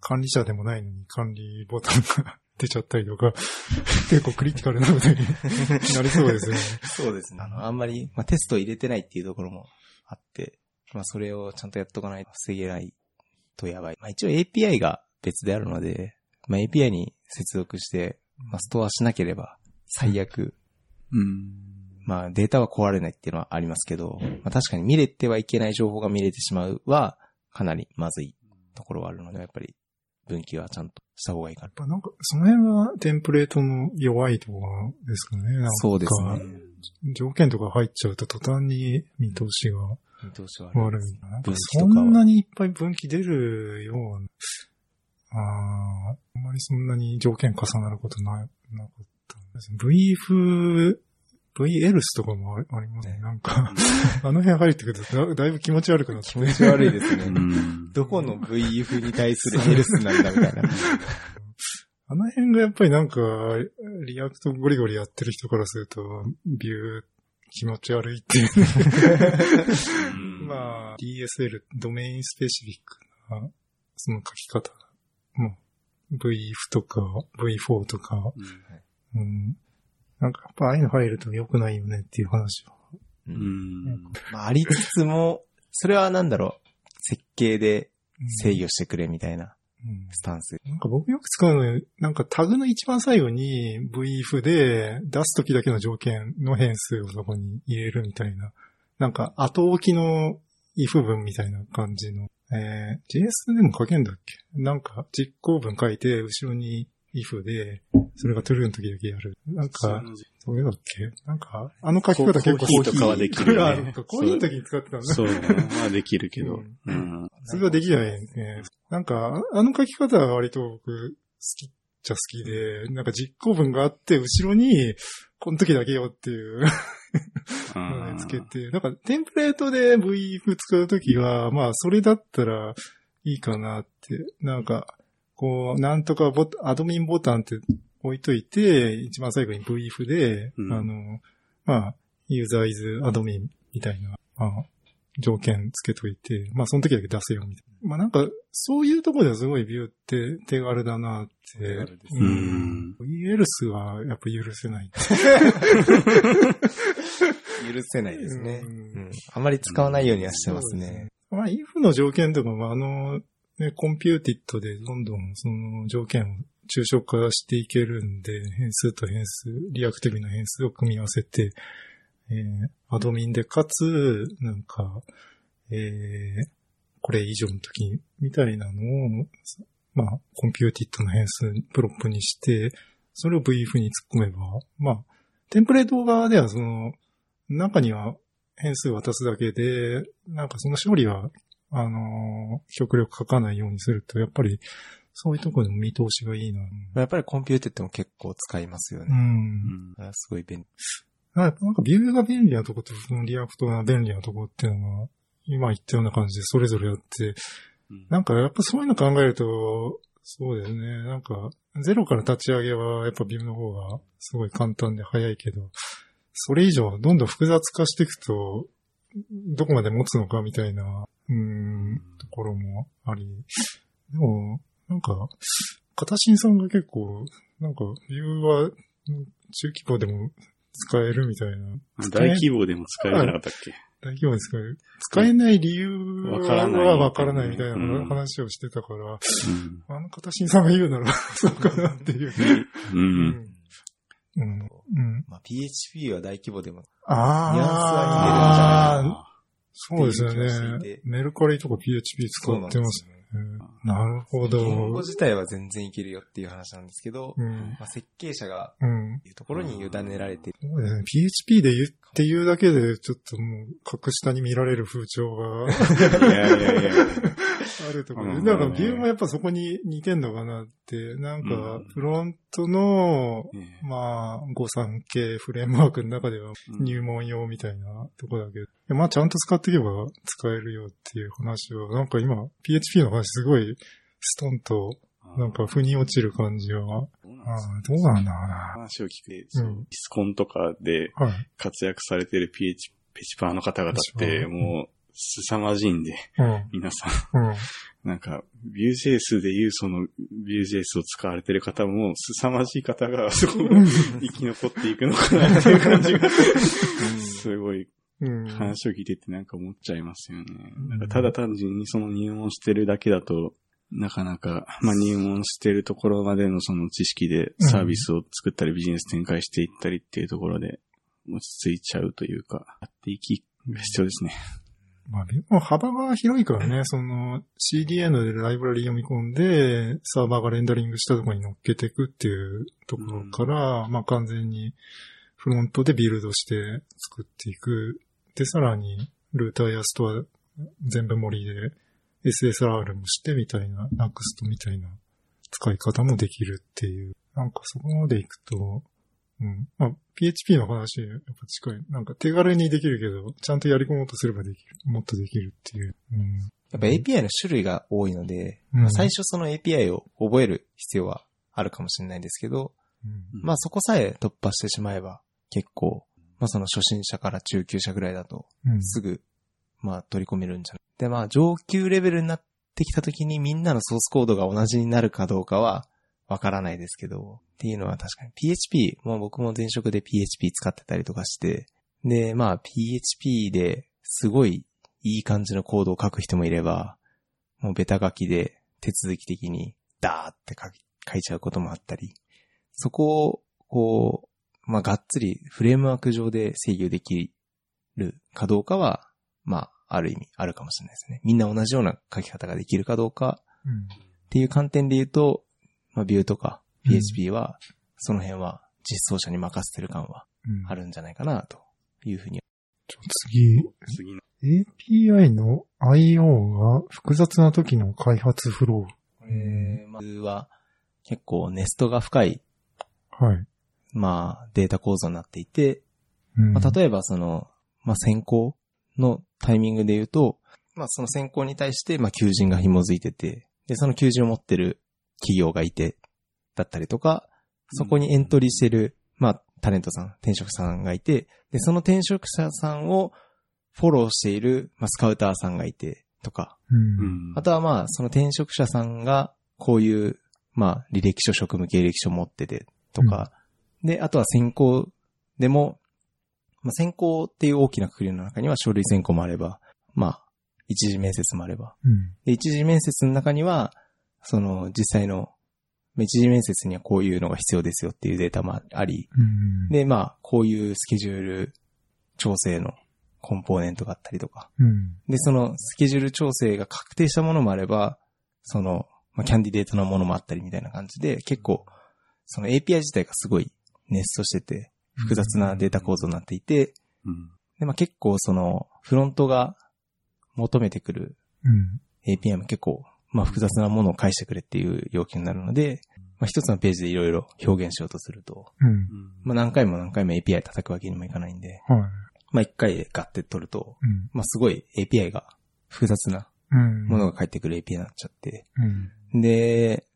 Speaker 2: 管理者でもないのに管理ボタンが 出ちゃったりとか、結構クリティカルなことになりそうですよね。
Speaker 3: そうですね。あの、あんまり、まあテスト入れてないっていうところもあって、まあそれをちゃんとやっとかないと防げないとやばい。まあ一応 API が別であるので、まあ API に接続して、まあストアしなければ最悪、
Speaker 1: うん。
Speaker 3: まあデータは壊れないっていうのはありますけど、まあ確かに見れてはいけない情報が見れてしまうは、かなりまずいところはあるので、やっぱり分岐はちゃんとした方がいいかな。
Speaker 2: やっぱなんか、その辺はテンプレートの弱いところですかね。なんか
Speaker 3: そうですね。
Speaker 2: 条件とか入っちゃうと途端に見通しが
Speaker 3: 見通しはありま
Speaker 2: 悪いそんなにいっぱい分岐出るような、あーあんまりそんなに条件重なることななかったです。VF、VLs とかもあありますね。
Speaker 3: ね
Speaker 2: なんか、あの辺入ってくるとだだいぶ気持ち悪くなって
Speaker 3: 気持ち悪いですね。
Speaker 1: うん。
Speaker 3: どこの VF に対するエルスなんだみたいな。
Speaker 2: あの辺がやっぱりなんか、 React ゴリゴリやってる人からすると、 Vue 気持ち悪いっていう。まあ、DSL、ドメインスペシフィックな、その書き方。VF とか V4 とか、うん。なんかやっぱああいうの入ると良くないよねっていう話を。
Speaker 3: う
Speaker 1: うんん。
Speaker 3: まあ、ありつつも、それはなんだろう、設計で制御してくれみたいな
Speaker 2: うん
Speaker 3: スタンス。
Speaker 2: なんか僕よく使うのなんかタグの一番最後に VF で出すときだけの条件の変数をそこに入れるみたいな。なんか後置きの if 文みたいな感じの。えー、JS でも書けんだっけ？なんか実行文書いて後ろに if で、それが true の時だけやる。なんか、それだっけ？なんか、あの書き方結構
Speaker 1: コーヒーとかはできるよね
Speaker 2: コーヒーの時に使ってたんだ。
Speaker 1: そう。まあできるけど。
Speaker 2: うん
Speaker 1: うん。
Speaker 2: それはできないね。なんか、ああの書き方は割と僕好きっちゃ好きで、なんか実行文があって、後ろに、この時だけよっていう。のをつけて、なんかテンプレートで VF 使うときは、まあそれだったらいいかなって、なんか、こう、なんとかボタン、アドミンボタンって置いといて、一番最後に VF で、
Speaker 1: うん。
Speaker 2: あの、まあ、ユーザーイズアドミンみたいな、まあ、条件つけといて、まあその時だけ出せよみたいな。まあなんか、そういうところではすごいビューって手軽だなって。
Speaker 3: 手軽です
Speaker 1: ね
Speaker 2: うん ELS はやっぱ許せない。
Speaker 3: 許せないですね。
Speaker 2: う
Speaker 3: うんん。あまり使わないようにはしてますね。
Speaker 2: まあ if の条件とかもあの、ね、 computed でどんどんその条件を抽象化していけるんで、変数と変数、 reactive な変数を組み合わせて、えー、 admin でかつ、なんか、えー、これ以上の時みたいなのを、まあ、 computed の変数 prop にして、それを VF に突っ込めば、まあ、テンプレート側ではその、中には変数渡すだけで、なんかその処理は、あのー極力書かないようにすると、やっぱり、そういうところでも見通しがいいな。
Speaker 3: やっぱり computed も結構使いますよ
Speaker 2: う。
Speaker 3: ね。
Speaker 1: うんん。
Speaker 3: あすごい便利。
Speaker 2: なんかなんか Vue が便利なとこと、その React が便利なとこっていうのが、今言ったような感じでそれぞれあって、なんかやっぱそういうの考えると、そうですね。なんか、ゼロから立ち上げはやっぱビューの方がすごい簡単で早いけど、それ以上どんどん複雑化していくと、どこまで持つのかみたいな、うーん、ところもあり。でも、なんか、片新さんが結構、なんか、ビューはうん中規模でも使えるみたいな。
Speaker 1: 大規模でも使えなかったっけ？
Speaker 2: 大規模で使える。使えない理由
Speaker 1: わからない
Speaker 2: はわからないみたいな
Speaker 1: うん
Speaker 2: 話をしてたから、
Speaker 1: うん。
Speaker 2: あの片新さんが言うなら そうかなっていう。
Speaker 1: う。
Speaker 2: うんん。うん。うん。
Speaker 3: まあ、PHP は大規模でも、
Speaker 2: あ
Speaker 3: ニュアンスは似てるんじゃない
Speaker 2: あ
Speaker 3: かな。
Speaker 2: そうですよね
Speaker 3: て。
Speaker 2: メルカリとか PHP 使ってますね。なるほど。
Speaker 3: 言語自体は全然いけるよっていう話なんですけど、
Speaker 2: うん。
Speaker 3: まあ、設計者が
Speaker 2: うん。
Speaker 3: いうところに委ねられてる。
Speaker 2: そうですね。PHP で言って言うだけで、ちょっともう、格下に見られる風潮が
Speaker 1: いやいやいや。
Speaker 2: あるところで。
Speaker 1: うん
Speaker 2: なんか、ビューもやっぱそこに似てんのかなって、なんか
Speaker 1: うん、
Speaker 2: フロントの、
Speaker 1: ね
Speaker 2: まあ、53系フレームワークの中では
Speaker 1: うん
Speaker 2: 入門用みたいなとこだけど、まあちゃんと使っていけば使えるよっていう話は、なんか今、PHP の話すごいストンと、なんか腑に落ちる感じは、
Speaker 1: どうなん
Speaker 2: どうなんだろうな。
Speaker 1: 話を聞くて、そう
Speaker 2: うん
Speaker 1: ディスコンとかで
Speaker 2: はい。
Speaker 1: 活躍されてる PH、ペチパーの方々って、もう、凄まじいんで、
Speaker 2: うん。
Speaker 1: 皆さ
Speaker 2: うん。
Speaker 1: ん。なんか、Vue.js でいうその Vue.js を使われてる方も、凄まじい方が、そこに 生き残っていくのかなっていう感じが、すごい
Speaker 2: うん。
Speaker 1: 話を聞いててなんか思っちゃいますよね。
Speaker 2: うん
Speaker 1: なんかただ単純にその入門してるだけだと、なかなか、まあ入門してるところまでのその知識でサービスを作ったりビジネス展開していったりっていうところで落ち着いちゃうというか、やっていきが必要ですね。
Speaker 2: まあ、ビューも幅が広いからね、その CDN でライブラリ読み込んで、サーバーがレンダリングしたところに乗っけていくっていうところから、まあ完全にフロントでビルドして作っていく。で、さらにルーターやストア全部盛りで SSR もしてみたいな、NUXT みたいな使い方もできるっていう。なんかそこまで行くと、うん。まあ、PHP の話、やっぱ近い。なんか手軽にできるけど、ちゃんとやり込もうとすればできる。もっとできるっていう。うん。
Speaker 3: やっぱ API の種類が多いので、
Speaker 2: うん
Speaker 3: まあ最初その API を覚える必要はあるかもしれないですけど、
Speaker 2: うん
Speaker 3: まあそこさえ突破してしまえば結構、まあその初心者から中級者ぐらいだと
Speaker 2: うん。
Speaker 3: すぐ、まあ取り込めるんじゃない。でまあ上級レベルになってきた時にみんなのソースコードが同じになるかどうかはわからないですけど、っていうのは確かに PHP、もう僕も前職で PHP 使ってたりとかして、でまあ PHP ですごいいい感じのコードを書く人もいれば、もうベタ書きで手続き的にダーって書いちゃうこともあったり、そこを、こう、まあ、がっつりフレームワーク上で制御できるかどうかは、まあ、ある意味あるかもしれないですね。みんな同じような書き方ができるかどうか
Speaker 2: うん。
Speaker 3: っていう観点で言うと、まあ、ビューとか
Speaker 2: うん
Speaker 3: PHP は、その辺は実装者に任せてる感は
Speaker 2: うん。
Speaker 3: あるんじゃないかな、というふうに。
Speaker 2: ちょ次、
Speaker 1: 次の。
Speaker 2: API の IO が複雑な時の開発フロ
Speaker 3: これまずは結構ネストが深い、
Speaker 2: ー。はい。
Speaker 3: まあ、データ構造になっていて、
Speaker 2: うん。
Speaker 3: まあ、例えばその、まあ、先行のタイミングで言うと、まあ、その先行に対して、まあ、求人が紐づいてて、で、その求人を持ってる企業がいて、だったりとか、そこにエントリーしてる、まあ、タレントさん、転職さんがいて、で、その転職者さんをフォローしている、まあ、スカウターさんがいて、とか、あとはまあ、その転職者さんが、こういう、まあ、履歴書、職務経歴書持ってて、とか、で、あとは選考でも、まあ、選考っていう大きな括りの中には書類選考もあれば、まあ、一次面接もあれば。
Speaker 2: うん。
Speaker 3: で、一次面接の中には、その、実際の、まあ一次面接にはこういうのが必要ですよっていうデータもあり、
Speaker 2: うん。
Speaker 3: で、まあ、こういうスケジュール調整のコンポーネントがあったりとか、
Speaker 2: うん。
Speaker 3: で、そのスケジュール調整が確定したものもあれば、その、まあ、キャンディデートのものもあったりみたいな感じで、結構、その API 自体がすごいネストしてて、複雑なデータ構造になっていて、
Speaker 1: うん
Speaker 3: で、まあ、結構その、フロントが求めてくる
Speaker 2: うん。
Speaker 3: API も結構、まあ、複雑なものを返してくれっていう要求になるので、まあ、一つのページでいろいろ表現しようとすると、
Speaker 2: うん。
Speaker 3: まあ、何回も何回も API 叩くわけにもいかないんで、
Speaker 2: はい。
Speaker 3: まあ、一回でガッて取ると、
Speaker 2: うん。
Speaker 3: まあ、すごい API が複雑な
Speaker 2: うん。
Speaker 3: ものが返ってくる API になっちゃって、
Speaker 2: うん。
Speaker 3: で、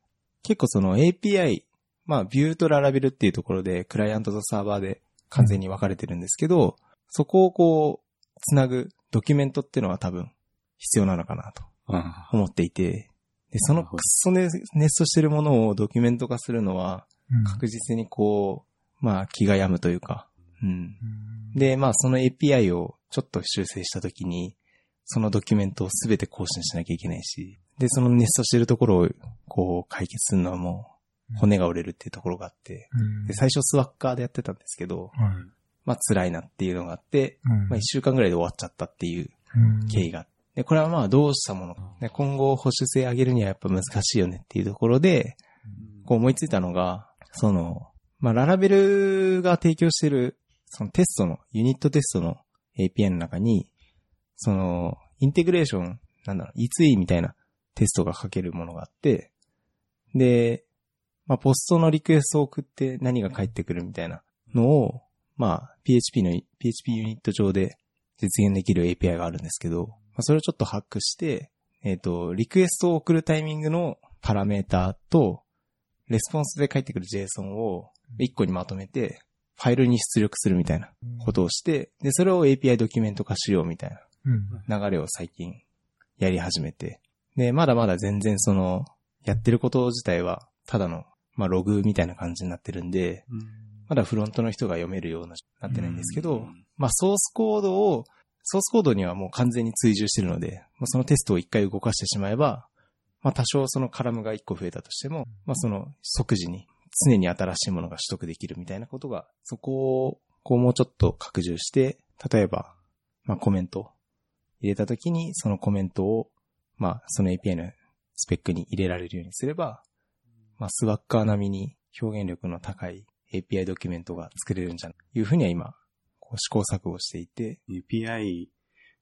Speaker 3: 結構その API、まあ、ビューとララベルっていうところで、クライアントとサーバーで完全に分かれてるんですけど、そこをこう、つなぐドキュメントっていうのは多分必要なのかなと
Speaker 1: あ
Speaker 3: 思っていて、で、そのクソネネストしてるものをドキュメント化するのは、
Speaker 2: うん。
Speaker 3: 確実にこう、まあ、気が病むというか、うん。
Speaker 2: うん。
Speaker 3: で、まあ、その API をちょっと修正したときに、そのドキュメントをすべて更新しなきゃいけないし、で、そのネストしてるところを、こう、解決するのはもう、骨が折れるっていうところがあって、
Speaker 2: うん
Speaker 3: で、最初スワッカーでやってたんですけど、
Speaker 2: はい。
Speaker 3: まあ、辛いなっていうのがあって、
Speaker 2: うん。
Speaker 3: まあ、一週間ぐらいで終わっちゃったっていう
Speaker 2: うん
Speaker 3: 経緯が。で、これはまあどうしたもの今後保守性上げるにはやっぱ難しいよねっていうところで、こう思いついたのが、その、まあララベルが提供してる、そのテストの、ユニットテストの API の中に、その、インテグレーション、なんだろう、いついみたいなテストが書けるものがあって、で、まあポストのリクエストを送って何が返ってくるみたいなのを、まあ PHP の、PHP ユニット上で実現できる API があるんですけど、まあ、それをちょっとハックして、えっ、と、リクエストを送るタイミングのパラメータと、レスポンスで返ってくる JSON を一個にまとめて、ファイルに出力するみたいなことをして、で、それを API ドキュメント化しようみたい。な流れを最近やり始めて。で、まだまだ全然その、やってること自体は、ただの、まあ、ログみたいな感じになってるんで、まだフロントの人が読めるような、なってないんですけど、まあ、ソースコードを、ソースコードにはもう完全に追従してるので、まあ、そのテストを一回動かしてしまえば、まあ、多少そのカラムが一個増えたとしても、まあ、その即時に常に新しいものが取得できるみたいなことが、そこを、こうもうちょっと拡充して、例えば、まあ、コメント入れたときに、そのコメントを、まあ、その API のスペックに入れられるようにすれば、まあ、スワッカー並みに表現力の高い API ドキュメントが作れるんじゃないいうふうには今、こう試行錯誤していて、
Speaker 1: API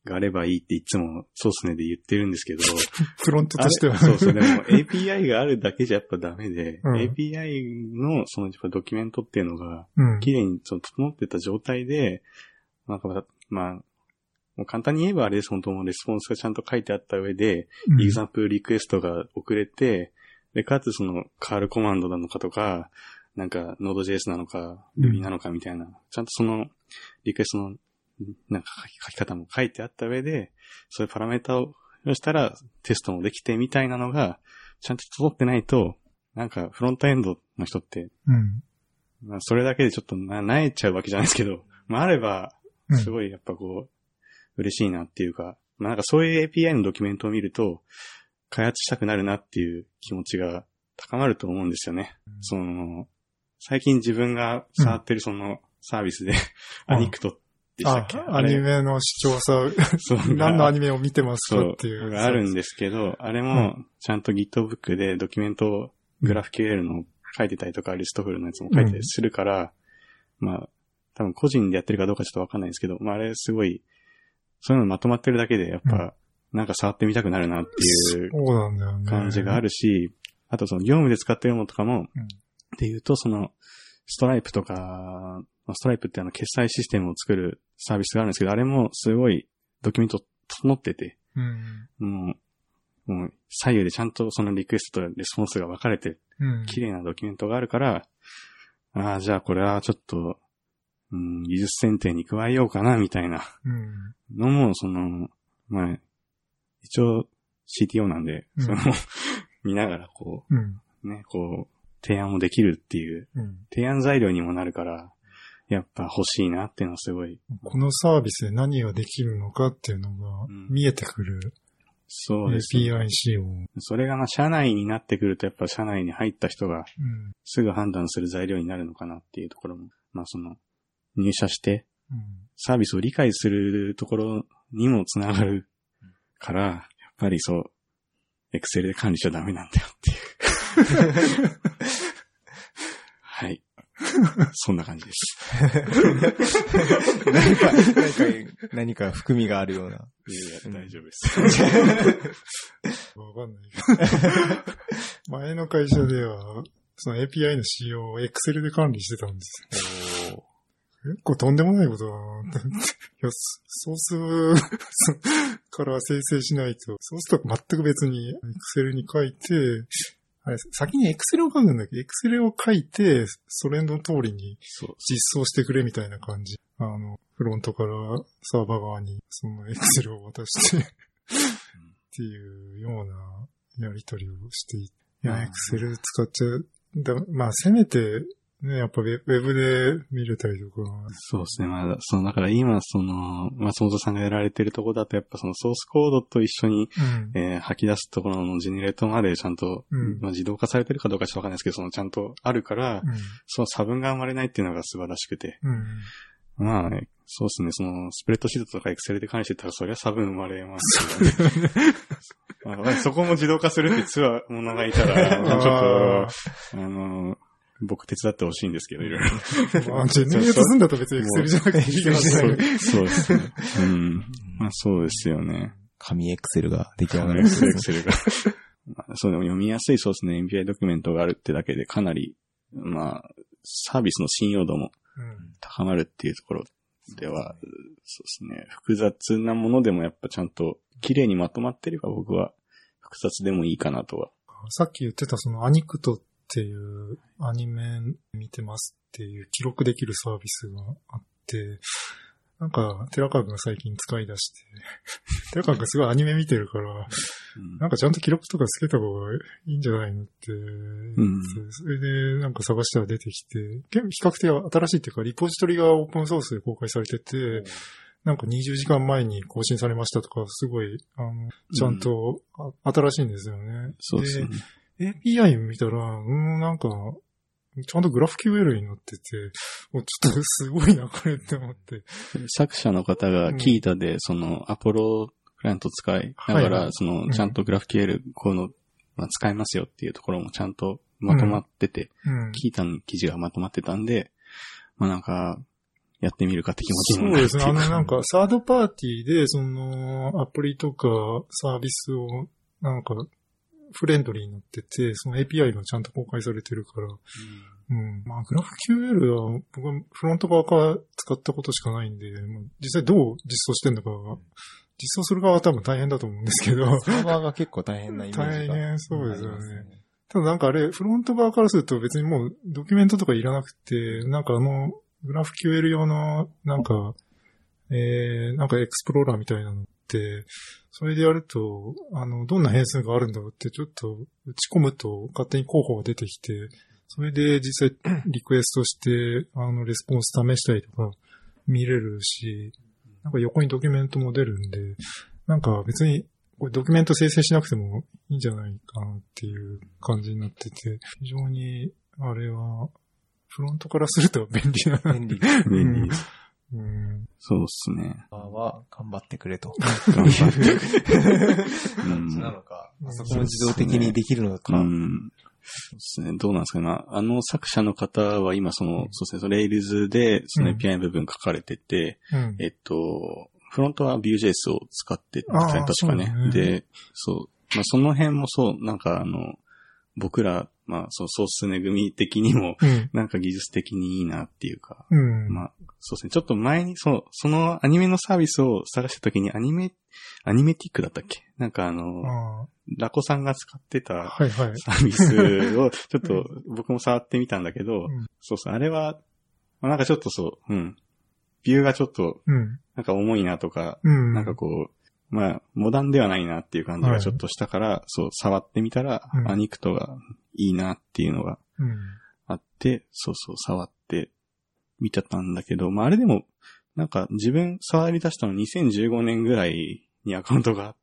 Speaker 1: があればいいっていつもそうっすねで言ってるんですけど、
Speaker 2: フロントとしては。
Speaker 1: そうそう、でも API があるだけじゃやっぱダメで、
Speaker 2: うん。
Speaker 1: API のそのやっぱドキュメントっていうのが、
Speaker 2: うん。
Speaker 1: 綺麗にその整ってた状態で、なんかまあ、もう簡単に言えばあれです、本当もうレスポンスがちゃんと書いてあった上で、
Speaker 2: うん。
Speaker 1: example request が送れて、で、かつその、カールコマンドなのかとか、なんか、Node.js なのか、
Speaker 2: うん。
Speaker 1: Ruby なのかみたいな、ちゃんとその、リクエストの、なんか書き書き方も書いてあった上で、そういうパラメータをしたら、テストもできてみたいなのが、ちゃんと整ってないと、なんか、フロントエンドの人って、
Speaker 2: うん。
Speaker 1: まあ、それだけでちょっとな、なえちゃうわけじゃないですけど、まあ、あれば、
Speaker 2: うん。
Speaker 1: すごいやっぱこう、嬉しいなっていうか、まあ、なんかそういう API のドキュメントを見ると、開発したくなるなっていう気持ちが高まると思うんですよね。その、最近自分が触ってるそのサービスで、
Speaker 2: うん。
Speaker 1: アニクトでした
Speaker 2: あ
Speaker 1: っけ、
Speaker 2: アニメの視聴者、何のアニメを見てますかっていう。
Speaker 1: があるんですけど、あれもちゃんと GitBook でドキュメントをグラフ QL の書いてたりとか、リストフルのやつも書いてたりするから、まあ、多分個人でやってるかどうかちょっとわかんないですけど、まああれすごい、そういうのまとまってるだけで、やっぱ、なんか触ってみたくなるなっていう。感じがあるし、あとその業務で使ってるものとかも、
Speaker 2: うん
Speaker 1: っていうとその、ストライプとか、まあストライプってあの決済システムを作るサービスがあるんですけど、あれもすごいドキュメント整ってて、
Speaker 2: うん。
Speaker 1: もう、もう左右でちゃんとそのリクエストとレスポンスが分かれて、
Speaker 2: うん。
Speaker 1: 綺麗なドキュメントがあるから、ああ、じゃあこれはちょっと、うん、技術選定に加えようかな、みたいな
Speaker 2: うん。
Speaker 1: のも、その、まあ、一応 CTO なんで、
Speaker 2: うん
Speaker 1: その、見ながらこ
Speaker 2: うん。
Speaker 1: う、ね、こう、提案もできるっていう、
Speaker 2: うん。
Speaker 1: 提案材料にもなるから、やっぱ欲しいなっていうのはすごい、
Speaker 2: このサービスで何ができるのかっていうのが
Speaker 1: うん
Speaker 2: 見えてくる
Speaker 1: そうですね。
Speaker 2: API 仕様。
Speaker 1: それがまあ、社内になってくると、やっぱ社内に入った人が、
Speaker 2: うん。
Speaker 1: すぐ判断する材料になるのかなっていうところも、まあその、入社して
Speaker 2: うん。
Speaker 1: サービスを理解するところにもつながるから、やっぱりそう、エクセルで管理しちゃダメなんだよっていう。はい。そんな感じです。
Speaker 3: 何か、何か、何か含みがあるような。
Speaker 1: いや大丈夫です。
Speaker 2: わかんないけど。前の会社では、その API の仕様を Excel で管理してたんですよ。結構とんでもないことだな。いや、ソースから生成しないと、ソースと全く別に Excel に書いて、あれ、先に Excel を書くんだけ？ど、Excel を書いて、それの通りに。実装してくれみたいな感じ。あの、フロントからサーバー側にその Excel を渡してっていうようなやり取りをしていいや、
Speaker 1: うん
Speaker 2: Excel 使っちゃう。だまあ、せめて、ね、やっぱウェブで見れたりとか、
Speaker 1: そうですね。まあ、その、だから今、その、松本さんがやられてるところだと、やっぱそのソースコードと一緒に、
Speaker 2: うん。
Speaker 1: えー吐き出すところのジェネレートまでちゃんと、
Speaker 2: うん
Speaker 1: まあ、自動化されてるかどうかちょっとわかんないですけど、そのちゃんとあるから、その差分が生まれないっていうのが素晴らしくて、
Speaker 2: うん。
Speaker 1: まあ、そうですね、その、スプレッドシートとかエクセルで管理してたら、そりゃ差分生まれますよね。まあ、そこも自動化するってツアーものがいたら、ちょっと、あの、僕手伝ってほしいんですけど、いろいろ。
Speaker 2: ま あ、ジェネレートすんだと別にエクセルじゃなくていいかもしれない。
Speaker 1: そうですね。うん。まあそうですよね。
Speaker 3: 紙エクセルが出来上が
Speaker 1: エ
Speaker 3: る
Speaker 1: クセルエクセルが。まあそうでも読みやすいそうですね。MPI ドキュメントがあるってだけでかなり、まあ、サービスの信用度も
Speaker 2: うん
Speaker 1: 高まるっていうところでは、そうですね。複雑なものでもやっぱちゃんと綺麗にまとまってれば僕は複雑でもいいかなとは。
Speaker 2: さっき言ってたそのアニクトっていうアニメ見てますっていう記録できるサービスがあって、なんか、寺川くんが最近使い出して、寺川くんすごいアニメ見てるから、
Speaker 1: うん
Speaker 2: なんかちゃんと記録とかつけた方がいいんじゃないのってそれでなんか探したら出てきて、比較的新しいっていうか、リポジトリがオープンソースで公開されてて、なんか20時間前に更新されましたとか、すごい、あの、ちゃんと、あ新しいんですよね。
Speaker 1: そうですね。
Speaker 2: API 見たら、うん、なんか、ちゃんとグラフ QL になってて、もうちょっとすごいな、これって思って。
Speaker 1: 作者の方がキータで、その、アポロクライアント使いながら、その、
Speaker 2: うん
Speaker 1: ちゃんとグラフ QL、この、まあ、使えますよっていうところもちゃんとまとまってて、
Speaker 2: うん。
Speaker 1: キータの記事がまとまってたんで、まあなんか、やってみるかって気持ち
Speaker 2: そうですね。あの、なんか、サードパーティーで、その、アプリとかサービスを、なんか、フレンドリーになってて、その API がちゃんと公開されてるから、うん。まあ、グラフ QL は、僕はフロント側から使ったことしかないんで、まあ実際どう実装してんのかは、実装する側は多分大変だと思うんですけど、
Speaker 3: サーバーが結構大変なイメージが。
Speaker 2: 大変そうですよね。ただなんかあれ、フロント側からすると別にもうドキュメントとかいらなくて、なんかあの、グラフ QL 用の、なんか、えー、なんかエクスプローラーみたいなのそれでやると、あの、どんな変数があるんだろうってちょっと打ち込むと勝手に候補が出てきて、それで実際 リクエストして、あの、レスポンス試したりとか見れるし、なんか横にドキュメントも出るんで、なんか別にこれドキュメント生成しなくてもいいんじゃないかなっていう感じになってて、非常に、あれは、フロントからすると便利な。
Speaker 3: 便利。
Speaker 1: 便利
Speaker 2: うん。
Speaker 1: そうですね。
Speaker 3: は頑張ってくれと。
Speaker 1: 頑張って。うん
Speaker 3: なのか。
Speaker 2: うん
Speaker 3: そこも自動的にできるのか。
Speaker 1: うん。そうですね。どうなんですかね。まあ、あの作者の方は今その、
Speaker 2: うん
Speaker 1: そうですね、その Rails でその
Speaker 2: うん
Speaker 1: API の部分書かれてて、
Speaker 2: うん。
Speaker 1: えっと、フロントは Vue.js を使ってた確かね。
Speaker 2: ね
Speaker 1: で、そう。まあ、その辺もそう、なんかあの、僕ら、まあ、そう、ソースネ組的にも、
Speaker 2: うん。
Speaker 1: なんか技術的にいいなっていうか、
Speaker 2: うん。
Speaker 1: まあ、そうですね。ちょっと前に、そう、そのアニメのサービスを探したときにアニメ、アニメティックだったっけ？なんかあの、
Speaker 2: あ
Speaker 1: ラコさんが使って
Speaker 2: あ
Speaker 1: た。サービスを、ちょっと僕も触ってみたんだけど、
Speaker 2: うん
Speaker 1: そうそう、あれは、まあ、なんかちょっとそう、うん。ビューがちょっと、
Speaker 2: うん。
Speaker 1: なんか重いなとか、
Speaker 2: うん。
Speaker 1: なんかこう、まあ、モダンではないなっていう感じ
Speaker 2: はい
Speaker 1: がちょっとしたから、そう、触ってみたら、
Speaker 2: うん
Speaker 1: アニクトがいいなっていうのが
Speaker 2: うん。
Speaker 1: あって、そうそう、触って見てたんだけど、まあ、あれでも、なんか自分触り出したの2015年ぐらいにアカウントが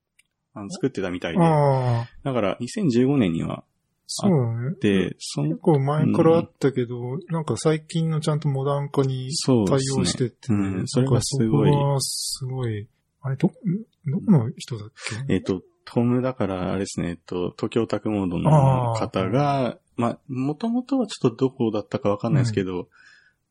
Speaker 1: あの作ってたみたいで、だから2015年には
Speaker 2: そうだね。
Speaker 1: で、その、
Speaker 2: 結構前からあったけど、なんか最近のちゃんとモダン化に対。応してて、
Speaker 1: うんそれがすごい
Speaker 2: すごい、あれ、ど、んどこの人だっけ？
Speaker 1: えっ、と、トムだから、あれですね、えっと、東京オタクモードの方が、まあ、もともとはちょっとどこだったかわかんないですけど、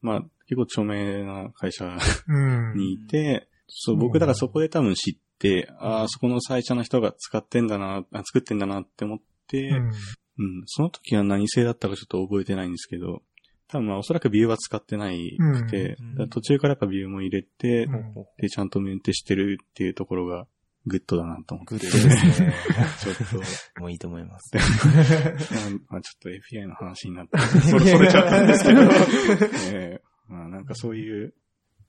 Speaker 1: まあ、結構著名な会社
Speaker 2: うん。
Speaker 1: にいて、そう、
Speaker 2: そう
Speaker 1: 僕だからそこで多分知って、ああ、そこの会社の人が使ってんだな、あ作ってんだなって思って、
Speaker 2: うん。
Speaker 1: うん、その時は何製だったかちょっと覚えてないんですけど、多分まあおそらく Vue は使ってないくて、
Speaker 3: うん
Speaker 1: 途中からやっぱ Vue も入れて、
Speaker 2: うん
Speaker 1: で、ちゃんとメンテしてるっていうところがグッドだなと思って。
Speaker 3: グッドですね。
Speaker 1: ちょっと、
Speaker 3: もういいと思います。
Speaker 1: まあ、ちょっと API の話になって、それそれちゃったんですけど、ええまあなんかそういう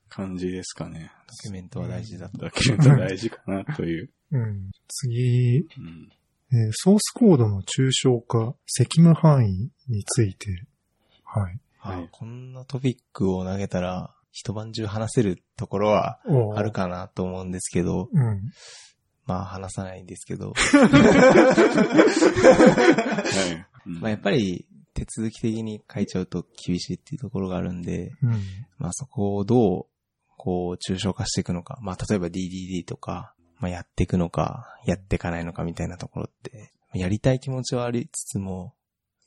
Speaker 1: 感じですかね。
Speaker 3: ドキュメントは大事だと。
Speaker 1: ドキュメント大事かなという。
Speaker 2: うん。次、
Speaker 1: うん
Speaker 2: えーソースコードの抽象化、責務範囲について。はい。
Speaker 1: はい。
Speaker 3: あこんなトピックを投げたら、一晩中話せるところはあるかなと思うんですけど、
Speaker 2: うん。
Speaker 3: まあ話さないんですけど、まあやっぱり手続き的に書いちゃうと厳しいっていうところがあるんで、
Speaker 2: うん。
Speaker 3: まあそこをどうこう、抽象化していくのか、まあ、例えば DDD とか、まあ、やっていくのか、やっていかないのかみたいなところって、やりたい気持ちはありつつも、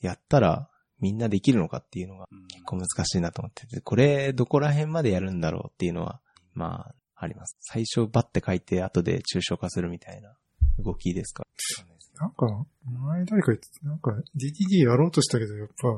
Speaker 3: やったらみんなできるのかっていうのが結構難しいなと思ってて、これどこら辺までやるんだろうっていうのは、まあ、あります。最初バッて書いて後で抽象化するみたいな動きですか？
Speaker 2: なんか、前誰か言って、なんか DDD やろうとしたけど、やっぱ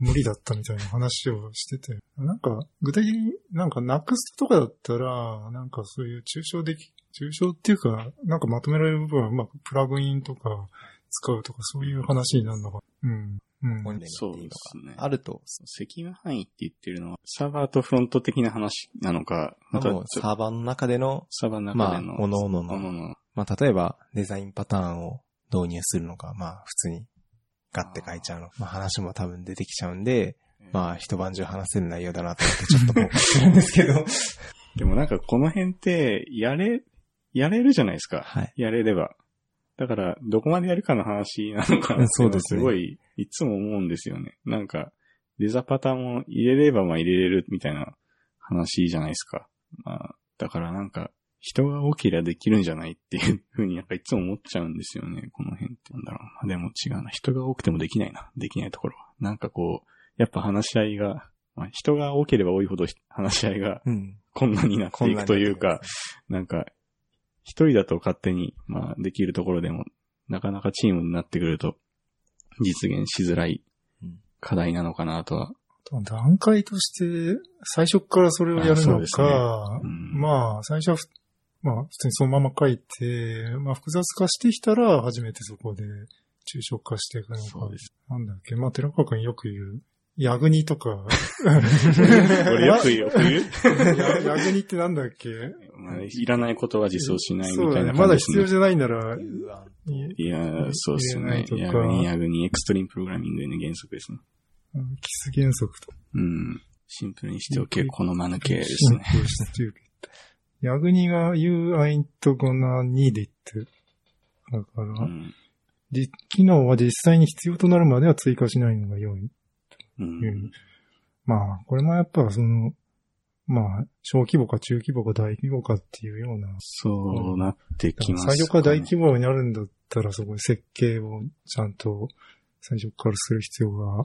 Speaker 2: 無理だったみたいな話をしてて、なんか具体的になんか NUXT とかだったら、なんかそういう抽象でき、抽象っていうか、なんかまとめられる部分はうまくプラグインとか使うとかそういう話になるのか。うん。うん。
Speaker 3: 本連
Speaker 1: そうで
Speaker 3: っていうのが
Speaker 1: すね。
Speaker 3: あると、
Speaker 1: 責務範囲って言ってるのは、サーバーとフロント的な話なのか、また
Speaker 3: サーバーの中での、
Speaker 1: サーバーの
Speaker 3: まあ、
Speaker 1: 中での、
Speaker 3: 各々の
Speaker 1: ものの、
Speaker 3: まあ、例えばデザインパターンを導入するのか、まあ、普通にガッて書いちゃうの。まあ、話も多分出てきちゃうんで、まあ、一晩中話せる内容だなと思ってちょっと後悔してるんですけど。
Speaker 1: でもなんかこの辺って、やれ、やれるじゃないですか。
Speaker 3: はい。
Speaker 1: やれれば。だから、どこまでやるかの話なのかなって
Speaker 3: そうですね
Speaker 1: すごい、いつも思うんですよね。なんか、デザパタも入れればまあ入れれるみたいな話じゃないですか。まあ、だからなんか、人が多ければできるんじゃないっていうふうにやっぱいつも思っちゃうんですよね。この辺ってなんだろう。まあでも違うな。人が多くてもできないな。できないところは。なんかこう、やっぱ話し合いが、まあ、人が多ければ多いほど話し合いが
Speaker 3: うん。
Speaker 1: 困難になっていくというか、なんか、一人だと勝手に、まあ、できるところでも、なかなかチームになってくると、実現しづらい
Speaker 3: うん
Speaker 1: 課題なのかなとは。
Speaker 2: 段階として、最初からそれをやるの
Speaker 1: あそうです
Speaker 2: か、
Speaker 1: うん
Speaker 2: まあ、最初はふ、まあ、普通にそのまま書いて、まあ、複雑化してきたら、初めてそこで抽象化していくのか
Speaker 1: そうで。す。
Speaker 2: なんだっけ、まあ、寺川君よく言う、ヤグニとか。
Speaker 1: 俺よく言う、よく言う
Speaker 2: やヤグニってなんだっけ？
Speaker 1: まあ、いらないことは実装しないみ。たいな
Speaker 2: まだ
Speaker 1: 感じですね。
Speaker 2: 必要じゃないなら、い
Speaker 1: いや、そうですね。ヤグニ、ヤグニ、エクストリームプログラミングの原則ですね。
Speaker 2: うんキス原則と。
Speaker 1: うん。シンプルにしておけ、この間抜けですね。
Speaker 2: シンプルしてるヤグニが You ain't gonna need it. だから、
Speaker 1: うん。
Speaker 2: じ機能は実際に必要となるまでは追加しないのが良い。
Speaker 1: う
Speaker 2: うん
Speaker 1: ん。
Speaker 2: まあ、これもやっぱその、まあ、小規模か中規模か大規模かっていうような。
Speaker 1: そうなってきます
Speaker 2: 最初から大規模になるんだったら、そこで設計をちゃんと最初からする必要が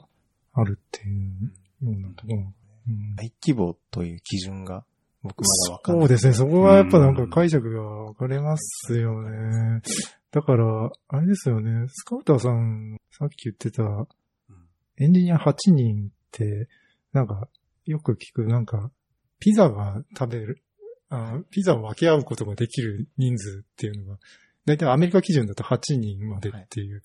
Speaker 2: あるっていうようなところ。うん
Speaker 3: 大規模という基準が僕まだわかんない。
Speaker 2: そうですね。そこはやっぱなんか解釈が分かれますよね。だから、あれですよね。スカウターさん、さっき言ってた、エンジニア8人って、なんか、よく聞く、なんか、ピザが食べる、あピザを分け合うことができる人数っていうのが、だいたいアメリカ基準だと8人までっていう、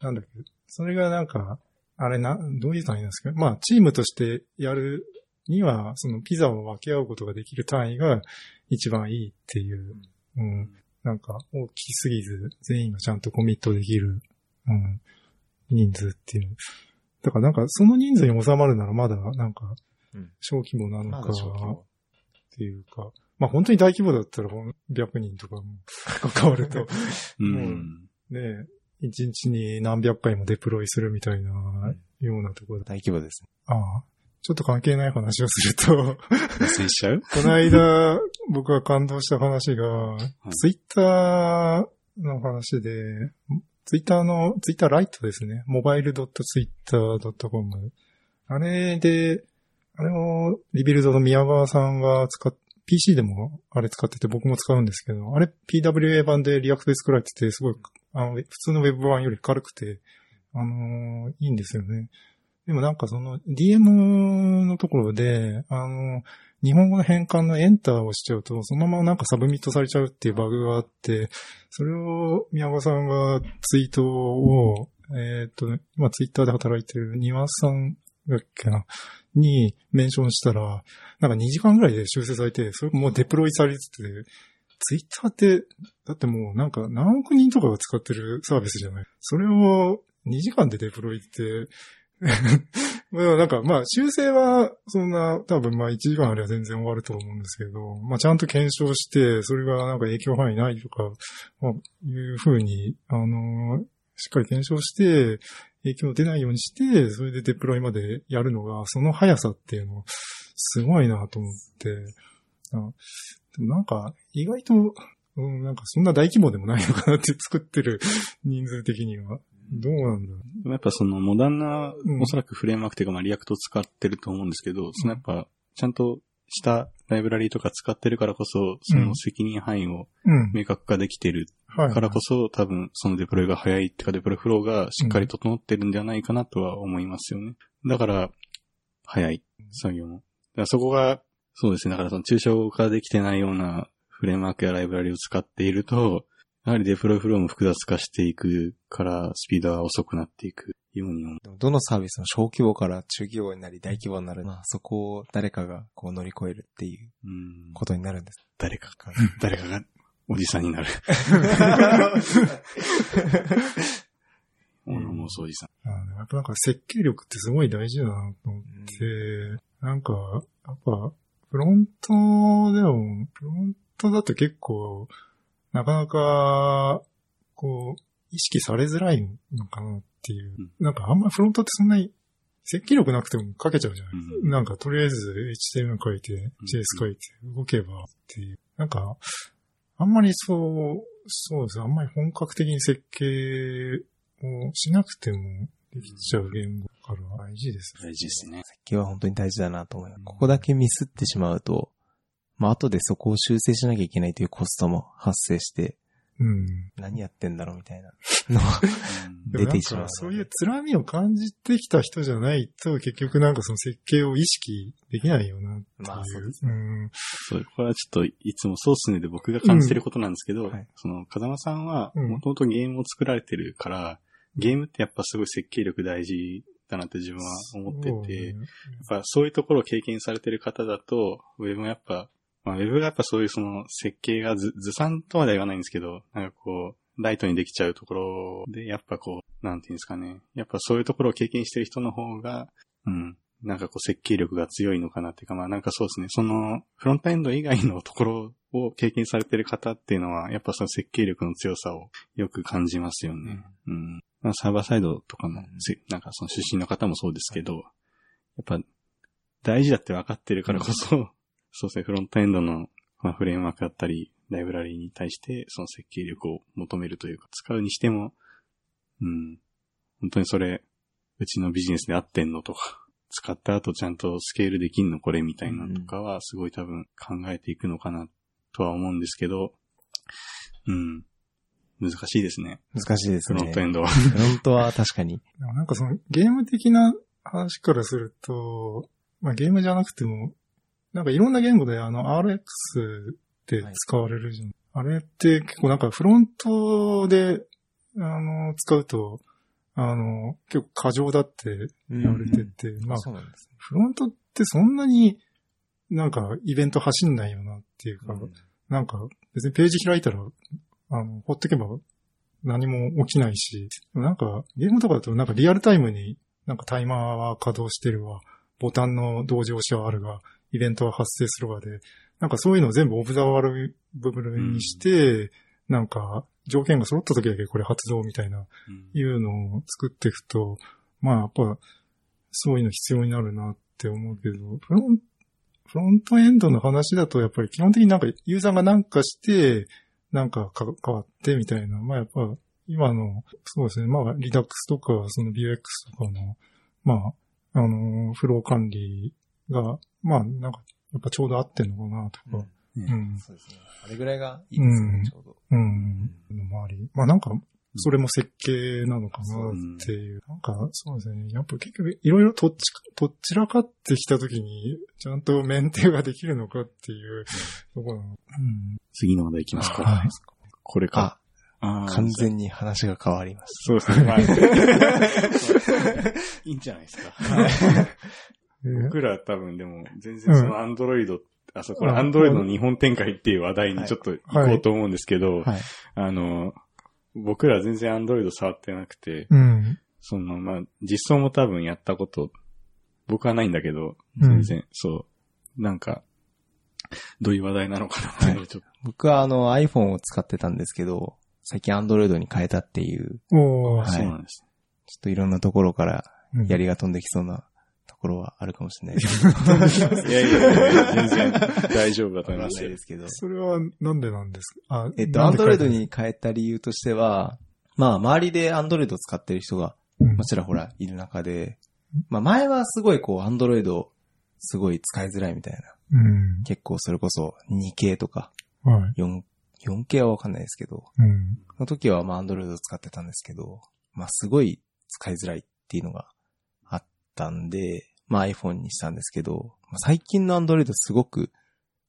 Speaker 2: なんだけど、それがなんか、あれな、どういう単位なんですか？まあ、チームとしてやるには、そのピザを分け合うことができる単位が一番いいっていう、うん、なんか大きすぎず、全員がちゃんとコミットできる、うん、人数っていう。だからなんかその人数に収まるならまだなんか
Speaker 3: うん
Speaker 2: 小規模なの
Speaker 3: ま
Speaker 2: かっていうか、まあ本当に大規模だったらほん100人とかも関わると、
Speaker 1: うん。
Speaker 2: ねえ、一日に何百回もデプロイするみたいなようなところだ。
Speaker 3: 大規模ですね。
Speaker 2: ああ。ちょっと関係ない話をすると、
Speaker 1: 忘れしちゃう？
Speaker 2: この間、僕が感動した話が、ツイッターの話で、ツイッターの、 Twitter Lite ですね。mobile.twitter.com。あれで、あれを Rebuild の宮川さんが使っ PC でもあれ使ってて僕も使うんですけど、あれ PWA 版で React で作られてて、すごい、あの、普通の Web 版より軽くて、あのーいいんですよね。でもなんかその DM のところで、あの、日本語の変換のエンターをしちゃうと、そのままなんかサブミットされちゃうっていうバグがあって、それを宮川さんがツイートを、えーっと、今ツイッターで働いてる庭さんだっけな、にメンションしたら、なんか2時間ぐらいで修正されて、それもうデプロイされてて、ツイッターって、だってもうなんか何億人とかが使ってるサービスじゃない？それを2時間でデプロイって、まあなんか、まあ修正はそんな多分まあ1時間あれば全然終わると思うんですけど、まあちゃんと検証して、それがなんか影響範囲ないとか、まあいうふうに、あのしっかり検証して、影響出ないようにして、それでデプロイまでやるのが、その速さっていうの、すごいなと思って、あでもなんか、意外と、うん、なんかそんな大規模でもないのかなって作ってる 人数的には。どうなんだろ
Speaker 1: でもやっぱそのモダンな
Speaker 2: うん、
Speaker 1: おそらくフレームワークというか、まあ React を使ってると思うんですけど、そのやっぱ、ちゃんとしたライブラリーとか使ってるからこそ、その責任範囲を。明確化できてる
Speaker 2: はい。
Speaker 1: からこそ、多分そのデプロイが早いっていうか、デプロイフローがしっかり整ってるんではないかなとは思いますよね。だから、早い作業も。そこが、そうですね。だからその抽象化できてないようなフレームワークやライブラリを使っていると、やはりデプロイフローも複雑化していくから、スピードは遅くなっていくように
Speaker 3: どのサービスも小規模から中規模になり大規模になる。まあそこを誰かがこう乗り越えるっていう
Speaker 1: うん
Speaker 3: ことになるんです
Speaker 1: 誰か、
Speaker 3: かね。
Speaker 1: 誰かがおじさんになる。俺もそうおじさん。
Speaker 2: あやっぱなんか設計力ってすごい大事だなと思って、なんか、やっぱ、フロントでも、フロントだと結構、なかなか、こう、意識されづらいのかなっていう。
Speaker 1: うん
Speaker 2: なんかあんまフロントってそんなに、設計力なくても書けちゃうじゃない、
Speaker 1: うん
Speaker 2: なんかとりあえず HTML 書いて、JS 書いて、動けばっていう。なんか、あんまりそう、そうです。あんまり本格的に設計をしなくてもできちゃう言語から大事ですね。
Speaker 1: 大事ですね。
Speaker 3: 設計は本当に大事だなと思います。ここだけミスってしまうと、まあ後でそこを修正しなきゃいけないというコストも発生して、
Speaker 2: うん。
Speaker 3: 何やってんだろうみたいな。の出てしまう
Speaker 2: で。もなんかそういうつらみを感じてきた人じゃないと、結局なんかその設計を意識できないよなっていう。
Speaker 3: まあそうです
Speaker 2: うん。
Speaker 1: そう、これはちょっといつもそうっすねで僕が感じてることなんですけど、
Speaker 3: んはい。
Speaker 1: その、風間さんは
Speaker 2: うん。
Speaker 1: もともとゲームを作られてるから、ゲームってやっぱすごい設計力大事だなって自分は思ってて、やっ
Speaker 2: そうね。
Speaker 1: ぱそういうところを経験されてる方だと、ウェブもやっぱ、まあウェブがやっぱそういうその設計がずずさんとまでは言わないんですけど、なんかこう、ライトにできちゃうところで、やっぱこう、なんていうんですかね。やっぱそういうところを経験してる人の方が、うん、なんかこう設計力が強いのかなっていうか、まあなんかそうですね。その、フロントエンド以外のところを経験されてる方っていうのは、やっぱその設計力の強さをよく感じますよね。うん。まあサーバーサイドとかの、せなんかその出身の方もそうですけど、やっぱ大事だって分かってるからこそ、そうですね、フロントエンドの、まあ、フレームワークだったり、ライブラリーに対して、その設計力を求めるというか、使うにしても、うん、本当にそれ、うちのビジネスで合ってんのとか、使った後ちゃんとスケールできんのこれみたいなのとかは、すごい多分考えていくのかな、とは思うんですけど、うん、難しいですね、
Speaker 3: 難しいですね。
Speaker 1: フロントエンドは。
Speaker 3: フロントは確かに。
Speaker 2: でもなんかそのゲーム的な話からすると、まあゲームじゃなくても、なんかいろんな言語であの RX って使われるじゃん。あれって結構なんかフロントで、あの、使うと、あの、結構過剰だって言われてて、まあ
Speaker 3: そうなんです
Speaker 2: フロントってそんなになんかイベント走んないよなっていうか、
Speaker 3: ね。
Speaker 2: なんか別にページ開いたら、あの、ほっとけば何も起きないし、なんかゲームとかだとなんかリアルタイムになんかタイマーは稼働してるわ、ボタンの同時押しはあるが、イベントは発生するわで、なんかそういうのを全部オブザワル部分にして、なんか条件が揃った時だけこれ発動みたいな、いうのを作っていくと、まあやっぱそういうの必要になるなって思うけど、フロンフロントエンドの話だと、やっぱり基本的になんかユーザーがなんかして、なんかか変わってみたいな。まあやっぱ今の、そうですね。まあリダックスとか、その Vuex とかの、まあ、あの、フロー管理が、まあなんか、やっぱちょうど合ってんのかなとか。
Speaker 1: う
Speaker 2: うんん。
Speaker 3: そうですね。あれぐらいがいいですね、
Speaker 2: うん
Speaker 3: ちょうど。
Speaker 2: うん。のもあり。まあなんか、それも設計なのかなっていう。なんか、そうですね。やっぱ結局、いろいろとっち、とっちらかってきたときに、ちゃんとメンテができるのかっていうところ。
Speaker 1: 次の話題いきますか。
Speaker 2: はい
Speaker 1: これか。
Speaker 3: あ、
Speaker 1: あー
Speaker 3: 完全に話が変わりまし
Speaker 1: そうですね。まあいいんじゃないですか。僕ら多分でも、全然そのアンドロイド、あ、そう、これ
Speaker 2: うん
Speaker 1: アンドロイドの日本展開っていう話題にちょっと行こうと思うんですけど。あの、僕ら全然アンドロイド触ってなくて、
Speaker 2: うん。
Speaker 1: その、まあ、実装も多分やったこと、僕はないんだけど、
Speaker 2: うん。
Speaker 1: 全然、そう、なんか、どういう話題なのかなっていうのをちょっと、
Speaker 3: 僕はあの iPhone を使ってたんですけど、最近 Android に変えたっていう、
Speaker 2: おー。
Speaker 3: はい。
Speaker 1: そうなんです。
Speaker 3: ちょっといろんなところから
Speaker 2: うん。
Speaker 3: 槍が飛んできそうなところはあるかもしれないですけど。
Speaker 1: いやいやいや、全然大丈夫だと思いま
Speaker 3: すけど。
Speaker 2: それはなんでなんですか？あ
Speaker 3: えっと、アンドロイド、に変えた理由としては、まあ、周りでアンドロイドを使ってる人が、
Speaker 2: うん
Speaker 3: もちろんほら、いる中で、まあ、前はすごいこう、アンドロイド、すごい使いづらいみたいな。
Speaker 2: うん。
Speaker 3: 結構それこそ 2K とか、
Speaker 2: はい。
Speaker 3: 4、4K はわかんないですけど、
Speaker 2: うん。
Speaker 3: その時はまあ、アンドロイドを使ってたんですけど、まあ、すごい使いづらいっていうのがあったんで、まあ、iPhone にしたんですけど、まあ、最近のアンドロイドすごく、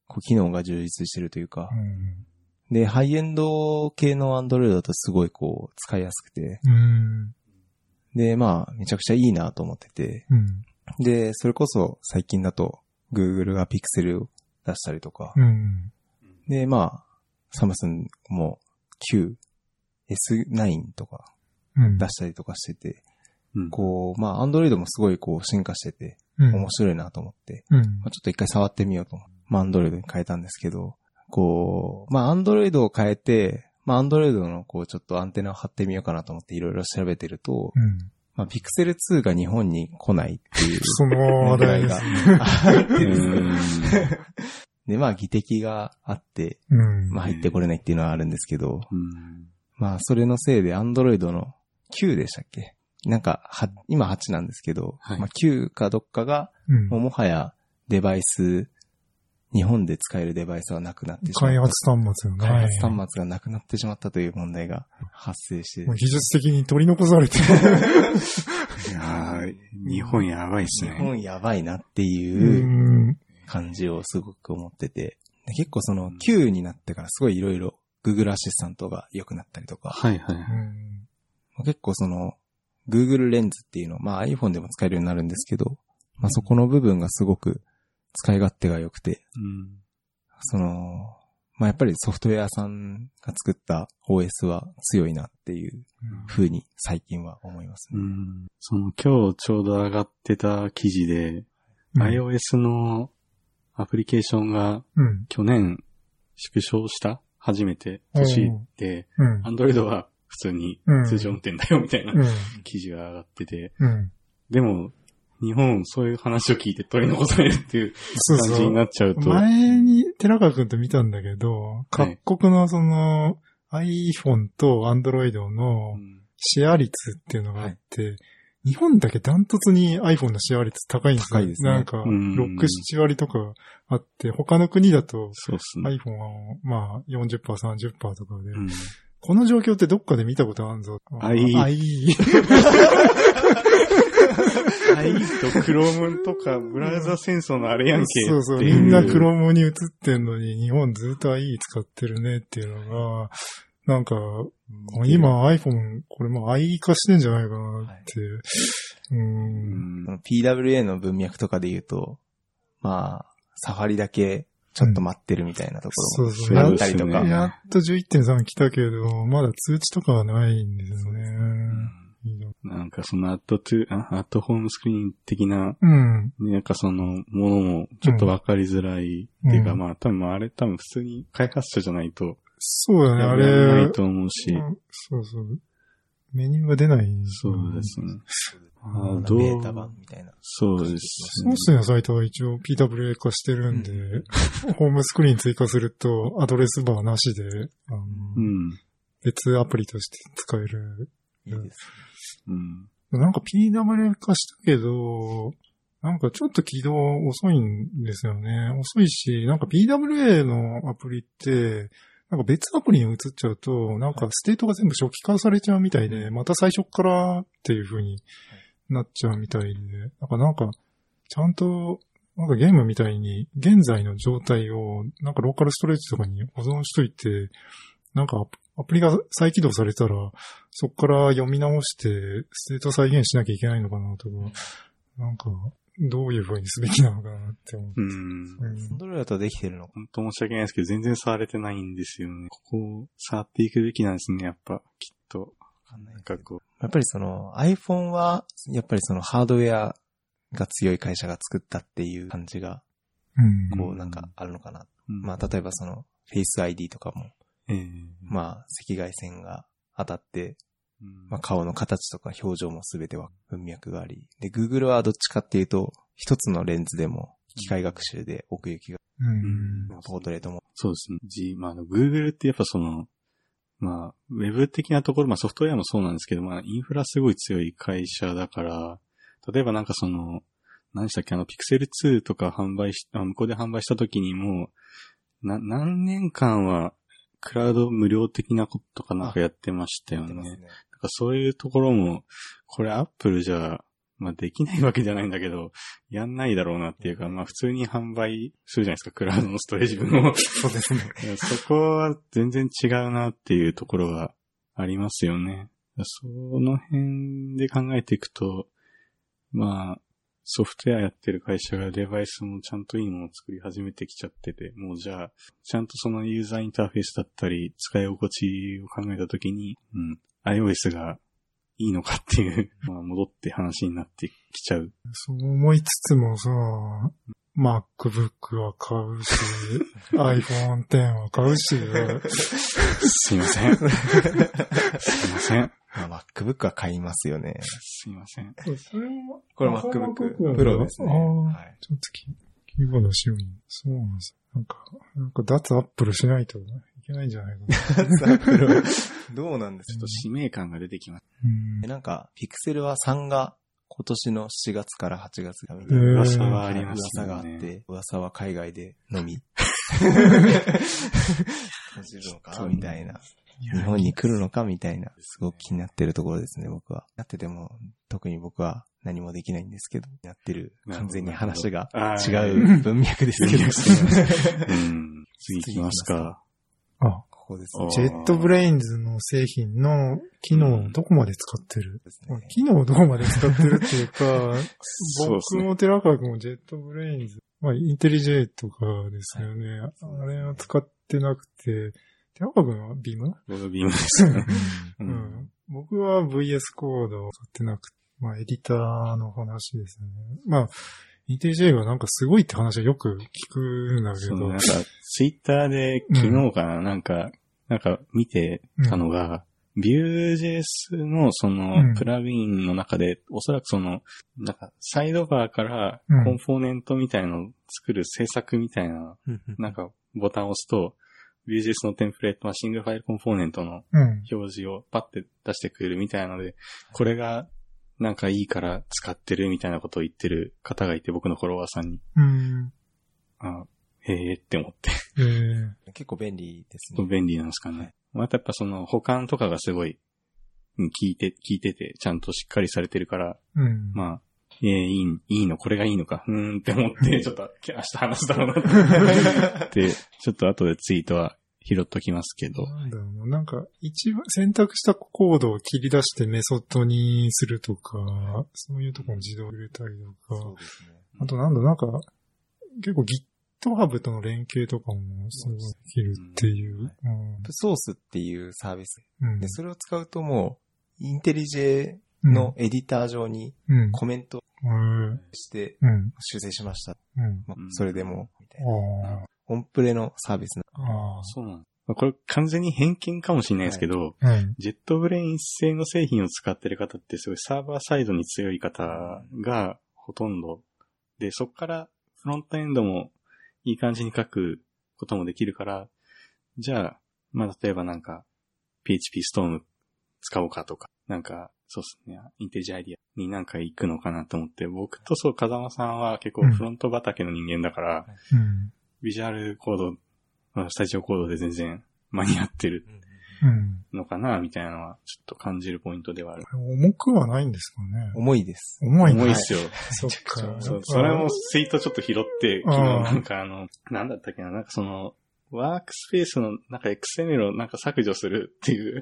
Speaker 3: こう、機能が充実してるというか、
Speaker 2: うん。
Speaker 3: で、ハイエンド系のアンドロイドだとすごいこう、使いやすくて、
Speaker 2: うん。
Speaker 3: で、まあ、めちゃくちゃいいなと思ってて、
Speaker 2: うん。
Speaker 3: で、それこそ最近だと、Google が Pixel を出したりとか、
Speaker 2: うん。
Speaker 3: で、まあ、サムスンも Q、S9 とか
Speaker 2: うん。
Speaker 3: 出したりとかしてて、
Speaker 1: うん
Speaker 3: こう、まあ、アンドロイドもすごいこう進化してて、
Speaker 2: うん。
Speaker 3: 面白いなと思って、
Speaker 2: うん。
Speaker 3: まあ、ちょっと一回触ってみようと思って、まあ、アンドロイドに変えたんですけど、こう、まあ、アンドロイドを変えて、まあ、アンドロイドのこう、ちょっとアンテナを張ってみようかなと思っていろいろ調べてると、
Speaker 2: うん。
Speaker 3: まあ、ピクセル2が日本に来ないっていう
Speaker 2: その話
Speaker 3: 問題が
Speaker 2: で、
Speaker 3: まあ、議的があって、
Speaker 2: うん。
Speaker 3: まあ、入ってこれないっていうのはあるんですけど、
Speaker 1: うん
Speaker 3: まあ、それのせいで、アンドロイドの9でしたっけ？なんか、は、今8なんですけど、
Speaker 1: はい
Speaker 3: まあ、9かどっかが、
Speaker 2: うん
Speaker 3: もうもはやデバイス、日本で使えるデバイスはなくなってしまった。
Speaker 2: 開発端末よね。
Speaker 3: 開発端末がなくなってしまったという問題が発生して
Speaker 2: もう、技術的に取り残されて。
Speaker 1: いやー日本やばいっす
Speaker 3: 日
Speaker 1: ね。
Speaker 3: 本やばいなって
Speaker 2: う。
Speaker 3: いうん感じをすごく思ってて、で結構その9になってからすごいいろいろ Google アシスタントが良くなったりとか、
Speaker 1: はいはい。
Speaker 2: うん
Speaker 3: 結構その Google レンズっていうの、まあ iPhone でも使えるようになるんですけど、まあそこの部分がすごく使い勝手が良くて、
Speaker 1: うん
Speaker 3: その、まあやっぱりソフトウェアさんが作った OS は強いなっていう風に最近は思いますね。
Speaker 1: うんその今日ちょうど上がってた記事で、
Speaker 2: うん
Speaker 1: iOS のアプリケーションが
Speaker 2: うん。
Speaker 1: 去年縮小した初めて年で、
Speaker 2: うん。
Speaker 1: Android は普通に
Speaker 2: うん。
Speaker 1: 通常運転だよみたいな
Speaker 2: うん。
Speaker 1: 記事が上がってて、
Speaker 2: うん。
Speaker 1: でも、日本そういう話を聞いて取り残されるっていう
Speaker 2: そうそう。
Speaker 1: 感じになっちゃうと、
Speaker 2: 前に寺川くんと見たんだけど、各国のその iPhone と Android の
Speaker 1: うん。
Speaker 2: シェア率っていうのがあって、日本だけダントツに iPhone のシェア率高いんですよ。
Speaker 3: 高いですね。
Speaker 2: なんか、
Speaker 1: うん。
Speaker 2: 6、7割とかあって、他の国だと iPhone はまあ40%、30%とかで、
Speaker 1: うん
Speaker 2: この状況ってどっかで見たことあるぞ。
Speaker 1: あいい
Speaker 2: あいい。
Speaker 1: はい、と、クロームとか、ブラウザ戦争のあれやんけ。
Speaker 2: そうそう、みんなクロームに映ってんのに、日本ずっと IE 使ってるねっていうのが、なんか、今 iPhone、これもう IE 化してんじゃないかなって。う。
Speaker 1: うん
Speaker 3: PWA の文脈とかで言うと、まあ、サファリだけちょっと待ってるみたいなところ
Speaker 2: そうそう。
Speaker 3: もあ
Speaker 2: やっ
Speaker 3: ったりとか。
Speaker 1: うん
Speaker 2: やっと11.3来たけど、まだ通知とかはないんですよね。
Speaker 1: なんかそのアットトゥ、あアットホームスクリーン的な、
Speaker 2: うん。
Speaker 1: なんかそのものもちょっとわかりづらいっていうか、
Speaker 2: うん
Speaker 1: まあ多分あれ多分普通に開発者じゃないと
Speaker 2: そうだね、あ
Speaker 1: やらな
Speaker 2: れ
Speaker 1: い。と思うし、
Speaker 2: うんそうそう。メニューが出ないんです
Speaker 1: そ
Speaker 2: よ
Speaker 1: うですね。あ
Speaker 3: まあ
Speaker 1: どう？
Speaker 3: ベータ版みたいな。
Speaker 1: そうですね。
Speaker 2: ソースのサイトは一応 PWA 化してるんで、ホームスクリーン追加するとアドレスバーなしで、あの
Speaker 1: うん。
Speaker 2: 別アプリとして使える。
Speaker 3: いいです。
Speaker 1: うん。
Speaker 2: なんか PWA 化したけど、なんかちょっと起動遅いんですよね。遅いし、なんか PWA のアプリって、なんか別アプリに移っちゃうと、なんかステートが全部初期化されちゃうみたいで、また最初からっていう風になっちゃうみたいで、なんかなんか、ちゃんと、なんかゲームみたいに現在の状態を、なんかローカルストレージとかに保存しといて、なんかアプリが再起動されたら、そこから読み直して、ステート再現しなきゃいけないのかなとか、なんか、どういう風にすべきなのかなって思う。
Speaker 1: うん。
Speaker 2: うん
Speaker 3: アンドロイドだとできてるのか
Speaker 1: 本当申し訳ないですけど、全然触れてないんですよね。ここを触っていくべきなんですね、やっぱ、きっと。
Speaker 3: わかんな
Speaker 1: んかこ
Speaker 3: やっぱりその iPhone は、やっぱりそのハードウェアが強い会社が作ったっていう感じが、
Speaker 2: うん。
Speaker 3: こうなんかあるのかな。
Speaker 1: う、うん
Speaker 3: まあ例えばその Face ID とかも、
Speaker 1: ええ
Speaker 3: まあ赤外線が当たって
Speaker 1: うん
Speaker 3: まあ、顔の形とか表情もすべては文脈があり。で、Google はどっちかっていうと、一つのレンズでも機械学習で奥行きが、
Speaker 2: うん。
Speaker 3: ポートレートも。
Speaker 1: そうですね。G、まあ、Google ってやっぱその、まあ、ウェブ的なところ、まあソフトウェアもそうなんですけど、まあ、インフラすごい強い会社だから、例えばなんかその、何でしたっけ、あの、Pixel 2とか販売し、あ向こうで販売した時にも、な、何年間は、クラウド無料的なこととかなんかやってましたよね。なんか。そういうところも、これ Apple じゃ、まあできないわけじゃないんだけど、やんないだろうなっていうか、まあ普通に販売するじゃないですか、クラウドのストレージ分を。
Speaker 3: そうですね。
Speaker 1: そこは全然違うなっていうところがありますよね。その辺で考えていくと、まあ、ソフトウェアやってる会社がデバイスもちゃんといいものを作り始めてきちゃってて、もうじゃあ、ちゃんとそのユーザーインターフェースだったり、使い心地を考えたときに、うん、iOS がいいのかっていう、まあ戻って話になってきちゃう。
Speaker 2: そう思いつつもさ、MacBook は買うし、iPhone X は買うし、
Speaker 1: すいません。すいません。
Speaker 3: まあ、MacBook は買いますよね。
Speaker 1: すいません。
Speaker 2: それも
Speaker 3: これ MacBook Pro ですね。
Speaker 2: ああ、
Speaker 3: はい。
Speaker 2: ちょっとキキーボードしように。そうなんです。なんか、なんか脱アップルしないといけないんじゃないかな。
Speaker 3: どうなんです
Speaker 1: ちょっと使命感が出てきまし
Speaker 2: うん
Speaker 3: でなんか、ピクセルは3が今年の7月から8月がみたいな
Speaker 1: 噂はありますね。
Speaker 3: があって、噂は海外でのみ。閉じるのかみたいな。日本に来るのかみたいな。すごく気になってるところですね、僕は。なってても、特に僕は何もできないんですけど、やってる。完全に話が違う文脈ですけど。
Speaker 1: うん。次行きますか。
Speaker 2: あ、
Speaker 3: ここです
Speaker 1: あ
Speaker 3: ね。
Speaker 2: ジェットブレインズの製品の機能をどこまで使ってる、
Speaker 3: ですね
Speaker 2: 機能をどこまで使ってるっていうか。僕も寺川君も JetBrains、まあ、 IntelliJ とかですよね。あれを使ってなくて、寺川君は Vim
Speaker 1: 僕 Vim ですね。う。
Speaker 2: うんん。僕は VS コードを使ってなくて、まあ、エディターの話ですね。まあ、インテリジェがなんかすごいって話はよく聞くんだけど、
Speaker 1: なんか、ツイッターで昨日かな、なんか、なんか見てたのが、Vue.js のそ
Speaker 2: うん。
Speaker 1: のプラグインの中で、おそらくその、なんかサイドバーから
Speaker 2: うん。
Speaker 1: コンポーネントみたいのを作る制作みたいな、なんかボタンを押すと、Vue.js のテンプレートはシングルファイルコンポーネントの
Speaker 2: うん。
Speaker 1: 表示をパッて出してくれるみたいなので、これがなんかいいから使ってるみたいなことを言ってる方がいて、僕のフォロワーさんに。
Speaker 2: うん。
Speaker 1: あへえって思って。
Speaker 2: えー、
Speaker 3: 結構便利ですね。
Speaker 1: 便利なんですかね。またやっぱその保管とかがすごい、うん聞いて、聞いてて、ちゃんとしっかりされてるから、
Speaker 2: うん。
Speaker 1: まあ、えー、いい、いいの、これがいいのか、うーんって思って、ちょっと明日話すだろうなって、ちょっと後でツイートは拾っときますけど。
Speaker 2: なんだろうな。なんか、一番選択したコードを切り出してメソッドにするとか、そういうところに自動入れたりとか
Speaker 3: ね。
Speaker 2: あとなんだ、なんか、結構 GitHub との連携とかもすごいできるっていう。
Speaker 3: ソースっていうサービス。
Speaker 2: うん。うん
Speaker 3: で、それを使うともう、インテリジェの、エディター上に
Speaker 2: うん。
Speaker 3: コメント
Speaker 2: うん。
Speaker 3: して
Speaker 2: うん。
Speaker 3: 修正しました。
Speaker 2: うん。
Speaker 3: まあ
Speaker 1: うん
Speaker 3: それでも、みたいな。
Speaker 2: あ
Speaker 3: オンプレのサービスな
Speaker 2: あ。あ
Speaker 1: そうなんまあこれ完全に偏見かもしれないですけど、
Speaker 2: あ。うん。
Speaker 1: ジェットブレイン製の製品を使ってる方ってすごいサーバーサイドに強い方がほとんど。で、そこからフロントエンドもいい感じに書くこともできるから、じゃあ、まあ例えばなんか PHP ストーム使おうかとか、なんかそうですね、インテリジアイディアになんか行くのかなと思って、僕とそう、風間さんは結構フロント畑の人間だから、
Speaker 2: うん。
Speaker 1: ビジュアルコード、まあスタジオコードで全然間に合ってる
Speaker 2: うん。
Speaker 1: のかな、みたいなのは、ちょっと感じるポイントではある。
Speaker 2: 重くはないんですかね。
Speaker 3: 重いです。
Speaker 2: 重いね
Speaker 1: 重いっすよ。
Speaker 2: そっか。
Speaker 1: そうそれもツイートちょっと拾って、昨日なんかあの、なんだったっけな、なんかその、ワークスペースの、なんか XML をなんか削除するっていう、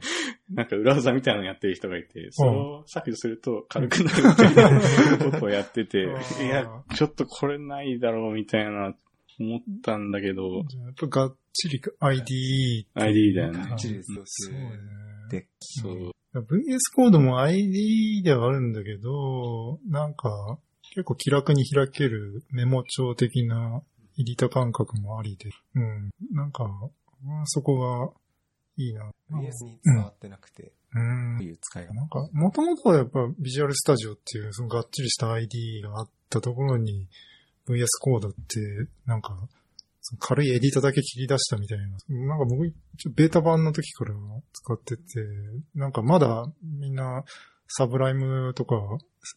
Speaker 1: なんか裏技みたいなのやってる人がいて、それを削除すると軽くなるっていうことをやってて、いや、ちょっとこれないだろうみたいな思ったんだけど、
Speaker 2: やっぱがっちり ID。
Speaker 1: ID だよね
Speaker 3: がっちりです
Speaker 2: そうね。
Speaker 3: で、
Speaker 1: そう、
Speaker 2: VS コードも ID ではあるんだけど、なんか、結構気楽に開けるメモ帳的なエディタ感覚もありで、うん。なんか、まあそこがいいな。
Speaker 3: VS に伝わってなくて、
Speaker 2: うん
Speaker 3: こう。いう使い方。
Speaker 2: なんか、もともとはやっぱビジュアルスタジオっていう、そのがっちりした ID があったところに、VS コードって、なんか、軽いエディタだけ切り出したみたいな。なんか僕、ベータ版の時から使ってて、なんかまだみんな、サブライムとか、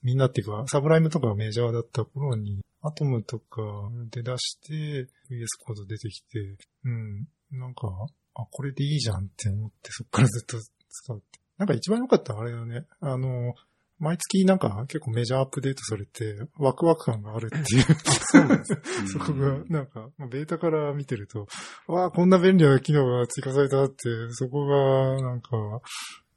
Speaker 2: みんなっていうか、サブライムとかがメジャーだった頃に、アトムとかで出して、VS コード出てきて、うん、なんか、あ、これでいいじゃんって思って、そっからずっと使って。なんか一番良かったあれだね。あの、毎月なんか結構メジャーアップデートされて、ワクワク感があるっていう。そうなんです。そこが、なんか、まあベータから見てると、わあ、こんな便利な機能が追加されたって、そこが、なんか、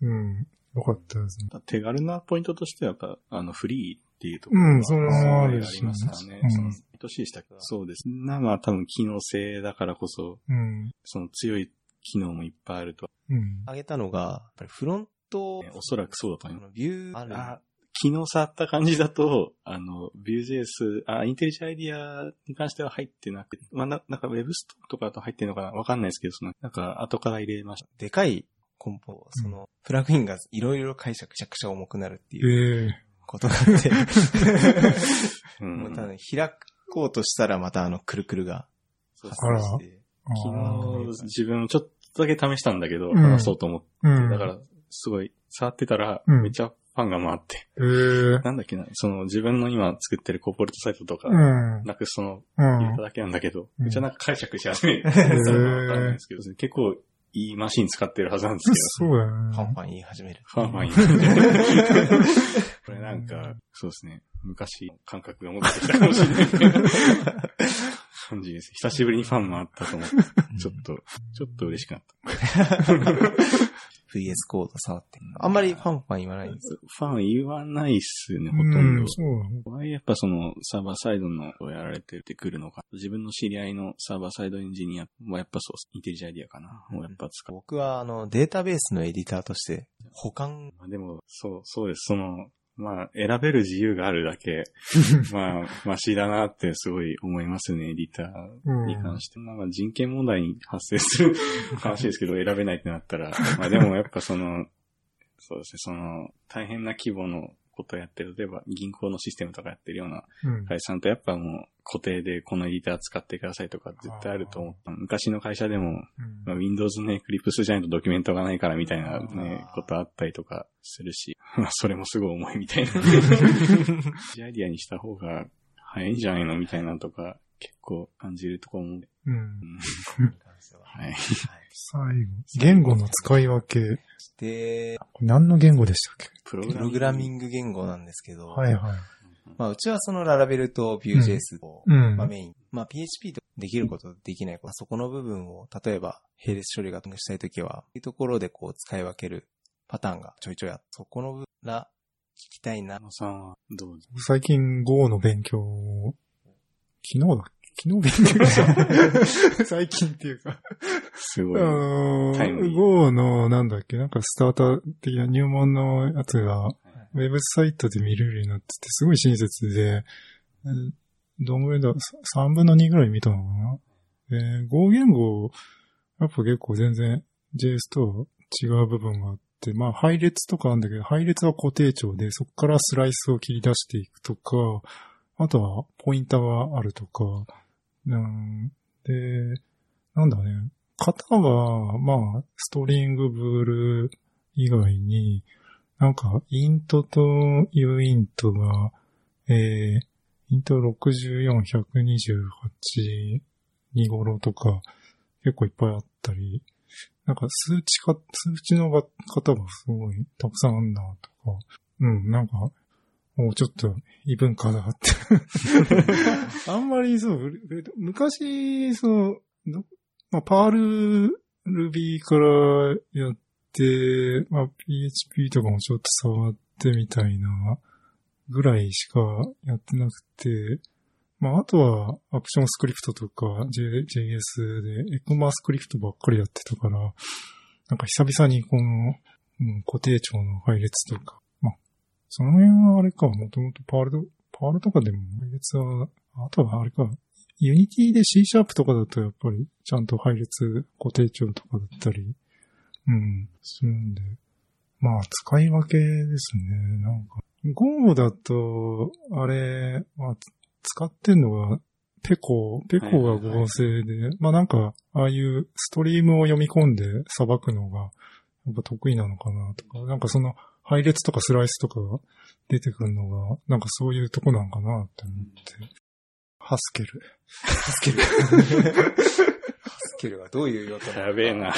Speaker 2: うん、良かったですね。
Speaker 1: 手軽なポイントとしては、やっぱ、あの、フリーっていうところ
Speaker 2: うんそあ
Speaker 1: りますからね。
Speaker 2: うん
Speaker 1: その、毎年でしたけど。そうです。な、まあ多分機能性だからこそ、
Speaker 2: うん、
Speaker 1: その強い機能もいっぱいあると。
Speaker 2: うん。
Speaker 3: 上げたのが、やっぱりフロント、
Speaker 1: おそらくそうだと思います。
Speaker 3: ビューある。
Speaker 1: あ、昨日触った感じだと、あの、Vue.js、あ、インテリジェアイディアに関しては入ってなくて、まあ、ななんか Web ストとかだと入ってるのかなわかんないですけど、その、なんか後から入れました。
Speaker 3: でかいコンポ、その、プラグインがいろいろ解釈、めちゃくちゃ重くなるって
Speaker 2: え
Speaker 3: いう
Speaker 2: え
Speaker 3: ことがあって、
Speaker 1: う
Speaker 3: もう多分開こうとしたらまたあの、くるくるが発生して、
Speaker 2: あ
Speaker 1: 昨
Speaker 2: ー
Speaker 1: 日自分ちょっとだけ試したんだけど、
Speaker 2: うん
Speaker 1: 話そうと思って、
Speaker 2: うん。
Speaker 1: だから、すごい、触ってたら、
Speaker 2: うん
Speaker 1: めっちゃファンが回って、
Speaker 2: ええ
Speaker 1: なんだっけな、その自分の今作ってるコーポレートサイトとか、
Speaker 2: うん。
Speaker 1: なくその、
Speaker 2: うん
Speaker 1: 入れた。だけなんだけど、
Speaker 2: うん
Speaker 1: めっちゃなんか解釈し始めて、
Speaker 2: へー
Speaker 1: わかんないですけど、結構いいマシン使ってるはずなんですけど、
Speaker 2: そうだよね。
Speaker 3: ファンファン言い始める。
Speaker 1: ファンファン言う これなんか、そうですね。昔、感覚が戻ってきたかもしれない。感じです。久しぶりにファンもあったと思って、ちょっと、ちょっと嬉しくなった。
Speaker 3: VS コード触って。あんまりファンファン言わないんですよ。
Speaker 1: ファン言わないっすよね、ほ
Speaker 2: う
Speaker 1: とんど
Speaker 2: ん、。そう
Speaker 1: やっぱそのサーバーサイドのをやられてくるのか。自分の知り合いのサーバーサイドエンジニアはやっぱそう、インテリジェアイディアかな。をやっぱ使う。
Speaker 3: 僕はあの、データベースのエディターとして、保管、
Speaker 1: まあでも、そう、そうです。その、まあ、選べる自由があるだけ、まあ、マシだなってすごい思いますね、エディターに関して。まあ、人権問題に発生する 話ですけど、選べないってなったら、まあでもやっぱその、そうですね、その、大変な規模のことやってる、例えば銀行のシステムとかやってるような
Speaker 2: うん。
Speaker 1: 会社さんとやっぱもう固定でこのエディター使ってくださいとか絶対あると思った。昔の会社でも、
Speaker 2: うん
Speaker 1: まあ、Windows のエクリプスじゃないとドキュメントがないからみたいなねことあったりとかするし、まあそれもすごい重いみたいな。アイディアにした方が早いんじゃないのみたいなのとか結構感じるところも。
Speaker 2: うん。
Speaker 1: うんはい。
Speaker 2: 最後。言語の使い分け。
Speaker 3: で、
Speaker 2: これ何の言語でしたっけ？
Speaker 1: プロ
Speaker 3: プログラミ
Speaker 1: グ。
Speaker 3: ング言語なんですけど、
Speaker 2: はいはい。
Speaker 3: まあ、うちはそのララベルと Vue.js を、
Speaker 2: うん
Speaker 3: まあ、メイン。まあ、PHP とできること、できないこと、そこの部分を、例えば、並列処理がしたいときは、そういうところでこう使い分けるパターンがちょいちょいあって、そこの部分ら聞きたいな。
Speaker 1: 野さんはどうぞ。
Speaker 2: 最近 Go の勉強を、昨日だ昨日勉強した。最近っていうか。あ
Speaker 1: すごい。
Speaker 2: のー、
Speaker 1: タイムリー
Speaker 2: Go の、なんだっけ、なんかスターター的な入門のやつが、ウェブサイトで見れるようになってて、すごい親切で、うんどんぐらいだ、さ3分の2ぐらい見たのかな？で、Go 言語、やっぱ結構全然 JS とは違う部分があって、まあ配列とかあるんだけど、配列は固定値で、そこからスライスを切り出していくとか、あとはポインターがあるとか、うん、で、なんだね、型は、まあ、ストリングブール以外に、なんか、イントというイントが、えー、イント64、128、2頃とか、結構いっぱいあったり、なんか数値か、数値のが型がすごいたくさんあんなとか、うん、なんか、もうちょっと異文化だって。あんまりそう、昔、そう、どまあ、パール、ルビーからやって、まあ、PHP とかもちょっと触ってみたいな、ぐらいしかやってなくて、まあ、あとは、 ActionScript とか、J、JS で、 ECMAScript ばっかりやってたから、なんか久々にこの、うん、固定値の配列とか、まあ、その辺はあれか、もともと Perl と、 Perl とかでも配列は、あとはあれか、ユニティで C シャープとかだとやっぱりちゃんと配列固定値とかだったり、うん。するんで。まあ、使い分けですね。なんか、Go だと、あれ、まあ、つ使ってんのが、ペコ、ペコが合成で、まあなんか、ああいうストリームを読み込んで裁くのが、やっぱ得意なのかなとか、なんかその、配列とかスライスとかが出てくるのが、なんかそういうとこなんかなって思って。ハスケル。
Speaker 3: スケル。スケルはどういう用途
Speaker 1: やべえな。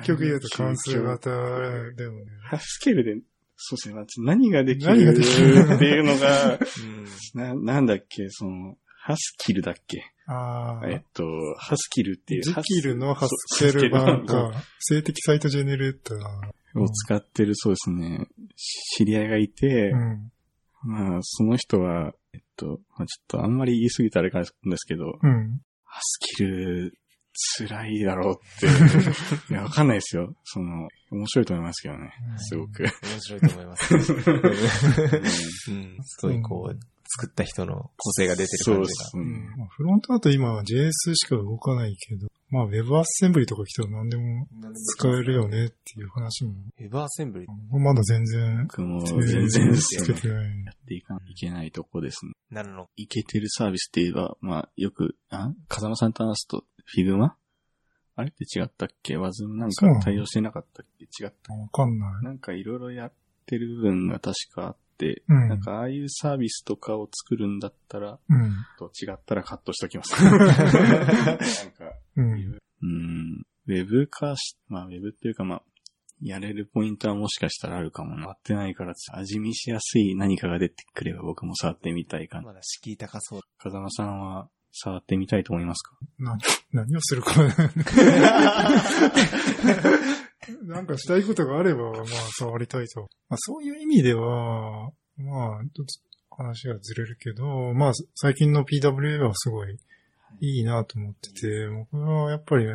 Speaker 2: 結局言うと関数型だよね。
Speaker 1: ハスケルで、そうですね、何ができ
Speaker 2: 何が
Speaker 1: る
Speaker 2: できる
Speaker 1: っていうのが、
Speaker 3: うん。
Speaker 1: な、なんだっけ、その、ハスキルだっけ？
Speaker 2: ああ。
Speaker 1: えっと、ハスキルっていう。
Speaker 2: ジキルのハス
Speaker 1: そう
Speaker 2: ケル版
Speaker 1: ハスケル
Speaker 2: か、静的サイトジェネレーター。
Speaker 1: を使ってる、そうですね、知り合いがいて、
Speaker 2: うん。
Speaker 1: まあ、その人は、えっと、まあ、ちょっとあんまり言い過ぎたらあれかなんですけど、
Speaker 2: うん。
Speaker 1: Haskell、辛いだろうって、いや、わかんないですよ。その、面白いと思いますけどね。すごく。
Speaker 3: 面白いと思います。うん。そういうこう、作った人の個性が出てる
Speaker 1: そう
Speaker 3: 感じが。
Speaker 1: ですね。
Speaker 2: まあ、フロントだと今は JS しか動かないけど、まあ Web アッセンブリとか来たら何でも使えるよねっていう話も、
Speaker 3: WebAssembly
Speaker 2: まだ全然、
Speaker 1: 僕も全然ですよね
Speaker 2: つけてない。
Speaker 1: やっていかないといけないとこですね。
Speaker 3: なるの。
Speaker 1: いけてるサービスって言えば、まあ、よく、あ風間さんと話すと、 Figma？あれって違ったっけ？ワズムなんか対応してなかったっけ？違った。
Speaker 2: わかんない。
Speaker 1: なんかいろいろやってる部分が確かあって、
Speaker 2: うん
Speaker 1: なんかああいうサービスとかを作るんだったら、
Speaker 2: うん。
Speaker 1: と違ったらカットしときます。なんか、
Speaker 2: うん。
Speaker 1: うん、ウェブ化し、まあウェブっていうかまあ、やれるポイントはもしかしたらあるかもな。やってないから、味見しやすい何かが出てくれば僕も触ってみたいかな。
Speaker 3: まだ敷居高そう。
Speaker 1: 風間さんは触ってみたいと思いますか？
Speaker 2: な、何をするか。なんかしたいことがあれば、まあ、触りたいと。まあ、そういう意味では、まあ、ちょっと話がずれるけど、まあ、最近の PWA はすごいいいなと思ってて、僕はやっぱり、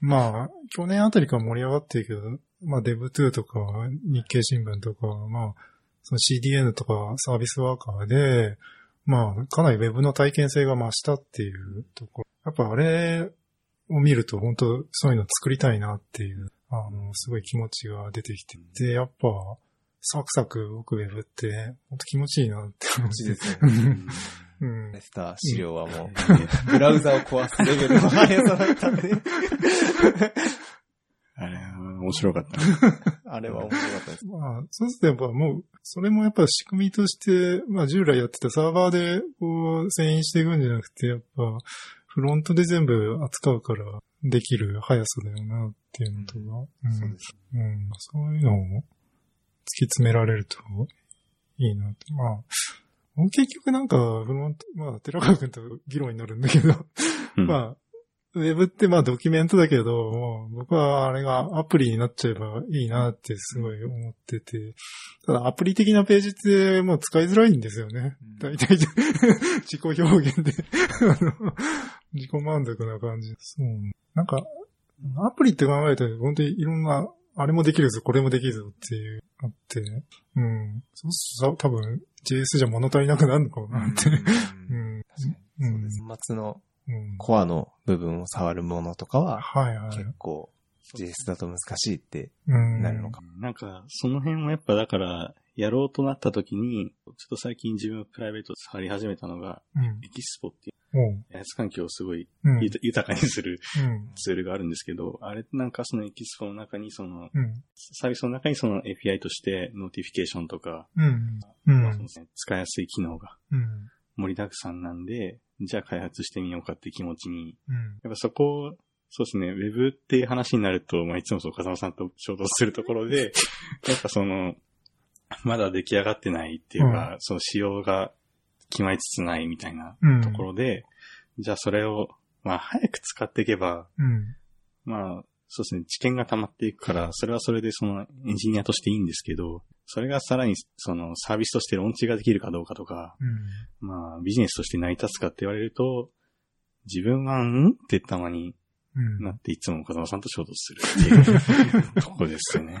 Speaker 2: まあ、去年あたりから盛り上がってるけど、まあ、Dev2 とか日経新聞とか、まあ、その CDN とかサービスワーカーで、まあ、かなり Web の体験性が増したっていうところ。やっぱあれを見ると本当そういうの作りたいなっていう、あの、すごい気持ちが出てきてて、やっぱ、サクサク動く Web って、本当気持ちいいなって思っ
Speaker 3: ち
Speaker 2: て。
Speaker 3: ですよね。
Speaker 2: うん
Speaker 3: レ。スター資料はもう、ブラウザを壊すレベルの速さだったんで、
Speaker 1: あれは面白かった。
Speaker 3: あれは面白かったです。
Speaker 2: まあ、そうするとやっぱもう、それもやっぱ仕組みとして、まあ従来やってたサーバーでこう遷移していくんじゃなくて、やっぱフロントで全部扱うからできる速さだよなっていうのとか、うん。
Speaker 3: そうです。
Speaker 2: うん、そういうのを突き詰められるといいなって。まあ、僕結局なんか、フロント、まあ、寺川君と議論になるんだけど、
Speaker 1: うん。
Speaker 2: まあ、ウェブってまあドキュメントだけど、もう僕はあれがアプリになっちゃえばいいなってすごい思ってて、ただアプリ的なページってもう使いづらいんですよね。
Speaker 3: うん。
Speaker 2: 大体自己表現で。あの自己満足な感じ。そう。なんか、アプリって考えると本当にいろんな、あれもできるぞ、これもできるぞっていう、あって、うん。そうすると多分 JS じゃ物足りなくなるのかなって。
Speaker 3: う
Speaker 2: うんん。
Speaker 3: 確かに。そうです。末の
Speaker 2: うん。
Speaker 3: コアの部分を触るものとかは、
Speaker 2: はいはい。
Speaker 3: 結構、JS だと難しいって
Speaker 2: うん。
Speaker 3: なるのか。
Speaker 1: なんか、その辺もやっぱだから、やろうとなった時に、ちょっと最近自分プライベートで触り始めたのが、
Speaker 2: うん。
Speaker 1: エキスポってい
Speaker 2: おう。
Speaker 1: う、開発環境をすごい
Speaker 2: うん。
Speaker 1: 豊かにする
Speaker 2: うん。
Speaker 1: ツールがあるんですけど、あれなんかそのエキスポの中にその、
Speaker 2: うん。
Speaker 1: サービスの中にその API としてノーティフィケーションとか、
Speaker 2: うん。う
Speaker 1: まあその
Speaker 2: ん。
Speaker 1: 使いやすい機能が
Speaker 2: うん。
Speaker 1: 盛りだくさんなんで、じゃあ開発してみようかって気持ちに、
Speaker 2: うん。
Speaker 1: やっぱそこを、そうですね、ウェブっていう話になると、まあ、いつもそう、風間さんと衝突するところで、やっぱその、まだ出来上がってないっていうか、その仕様が決まりつつないみたいな
Speaker 2: うん。
Speaker 1: ところで、じゃあそれを、まあ、早く使っていけば、
Speaker 2: うん。
Speaker 1: まあ、そうですね、知見が溜まっていくから、それはそれでそのエンジニアとしていいんですけど、それがさらにそのサービスとしてローンチができるかどうかとか、
Speaker 2: うん。
Speaker 1: まあビジネスとして成り立つかって言われると、自分はんってたまに
Speaker 2: うん。
Speaker 1: なっていつも風間さんと衝突するっていう とこですよね。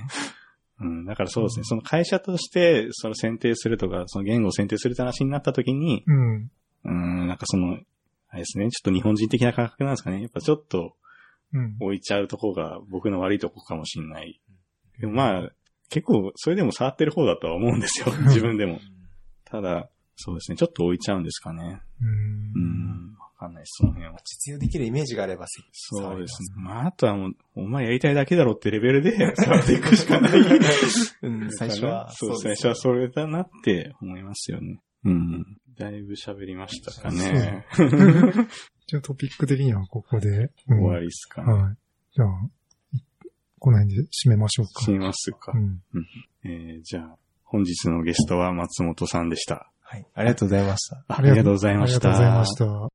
Speaker 1: うん、だからそうですね、その会社としてそれを選定するとか、その言語を選定するって話になった時に、
Speaker 2: うん。
Speaker 1: うん、なんかその、あれですね、ちょっと日本人的な感覚なんですかね。やっぱちょっと、
Speaker 2: うん。
Speaker 1: 置いちゃうとこが僕の悪いとこかもしんない。でもまあ、結構、それでも触ってる方だとは思うんですよ。自分でも。ただ、そうですね。ちょっと置いちゃうんですかね。
Speaker 2: う。
Speaker 1: うんん。わかんないです、その辺は。
Speaker 3: 実用できるイメージがあれば、
Speaker 1: そうですね。まあ、あとはもう、お前やりたいだけだろってレベルで 触っていくしかない。
Speaker 3: うん、最初は。
Speaker 1: そう、最初はそれだなって思いますよね。うん。だいぶ喋りましたかね。
Speaker 2: じゃあトピック的にはここで。うん
Speaker 1: 終わりっすかね。
Speaker 2: はい。じゃあ、いこの辺で締めましょうか。
Speaker 1: しますか
Speaker 2: う。ん。
Speaker 1: えーじゃあ、本日のゲストは松本さんでした。
Speaker 3: はい。ありがとうございました。
Speaker 1: あありがとうございました。
Speaker 2: ありがとうございました。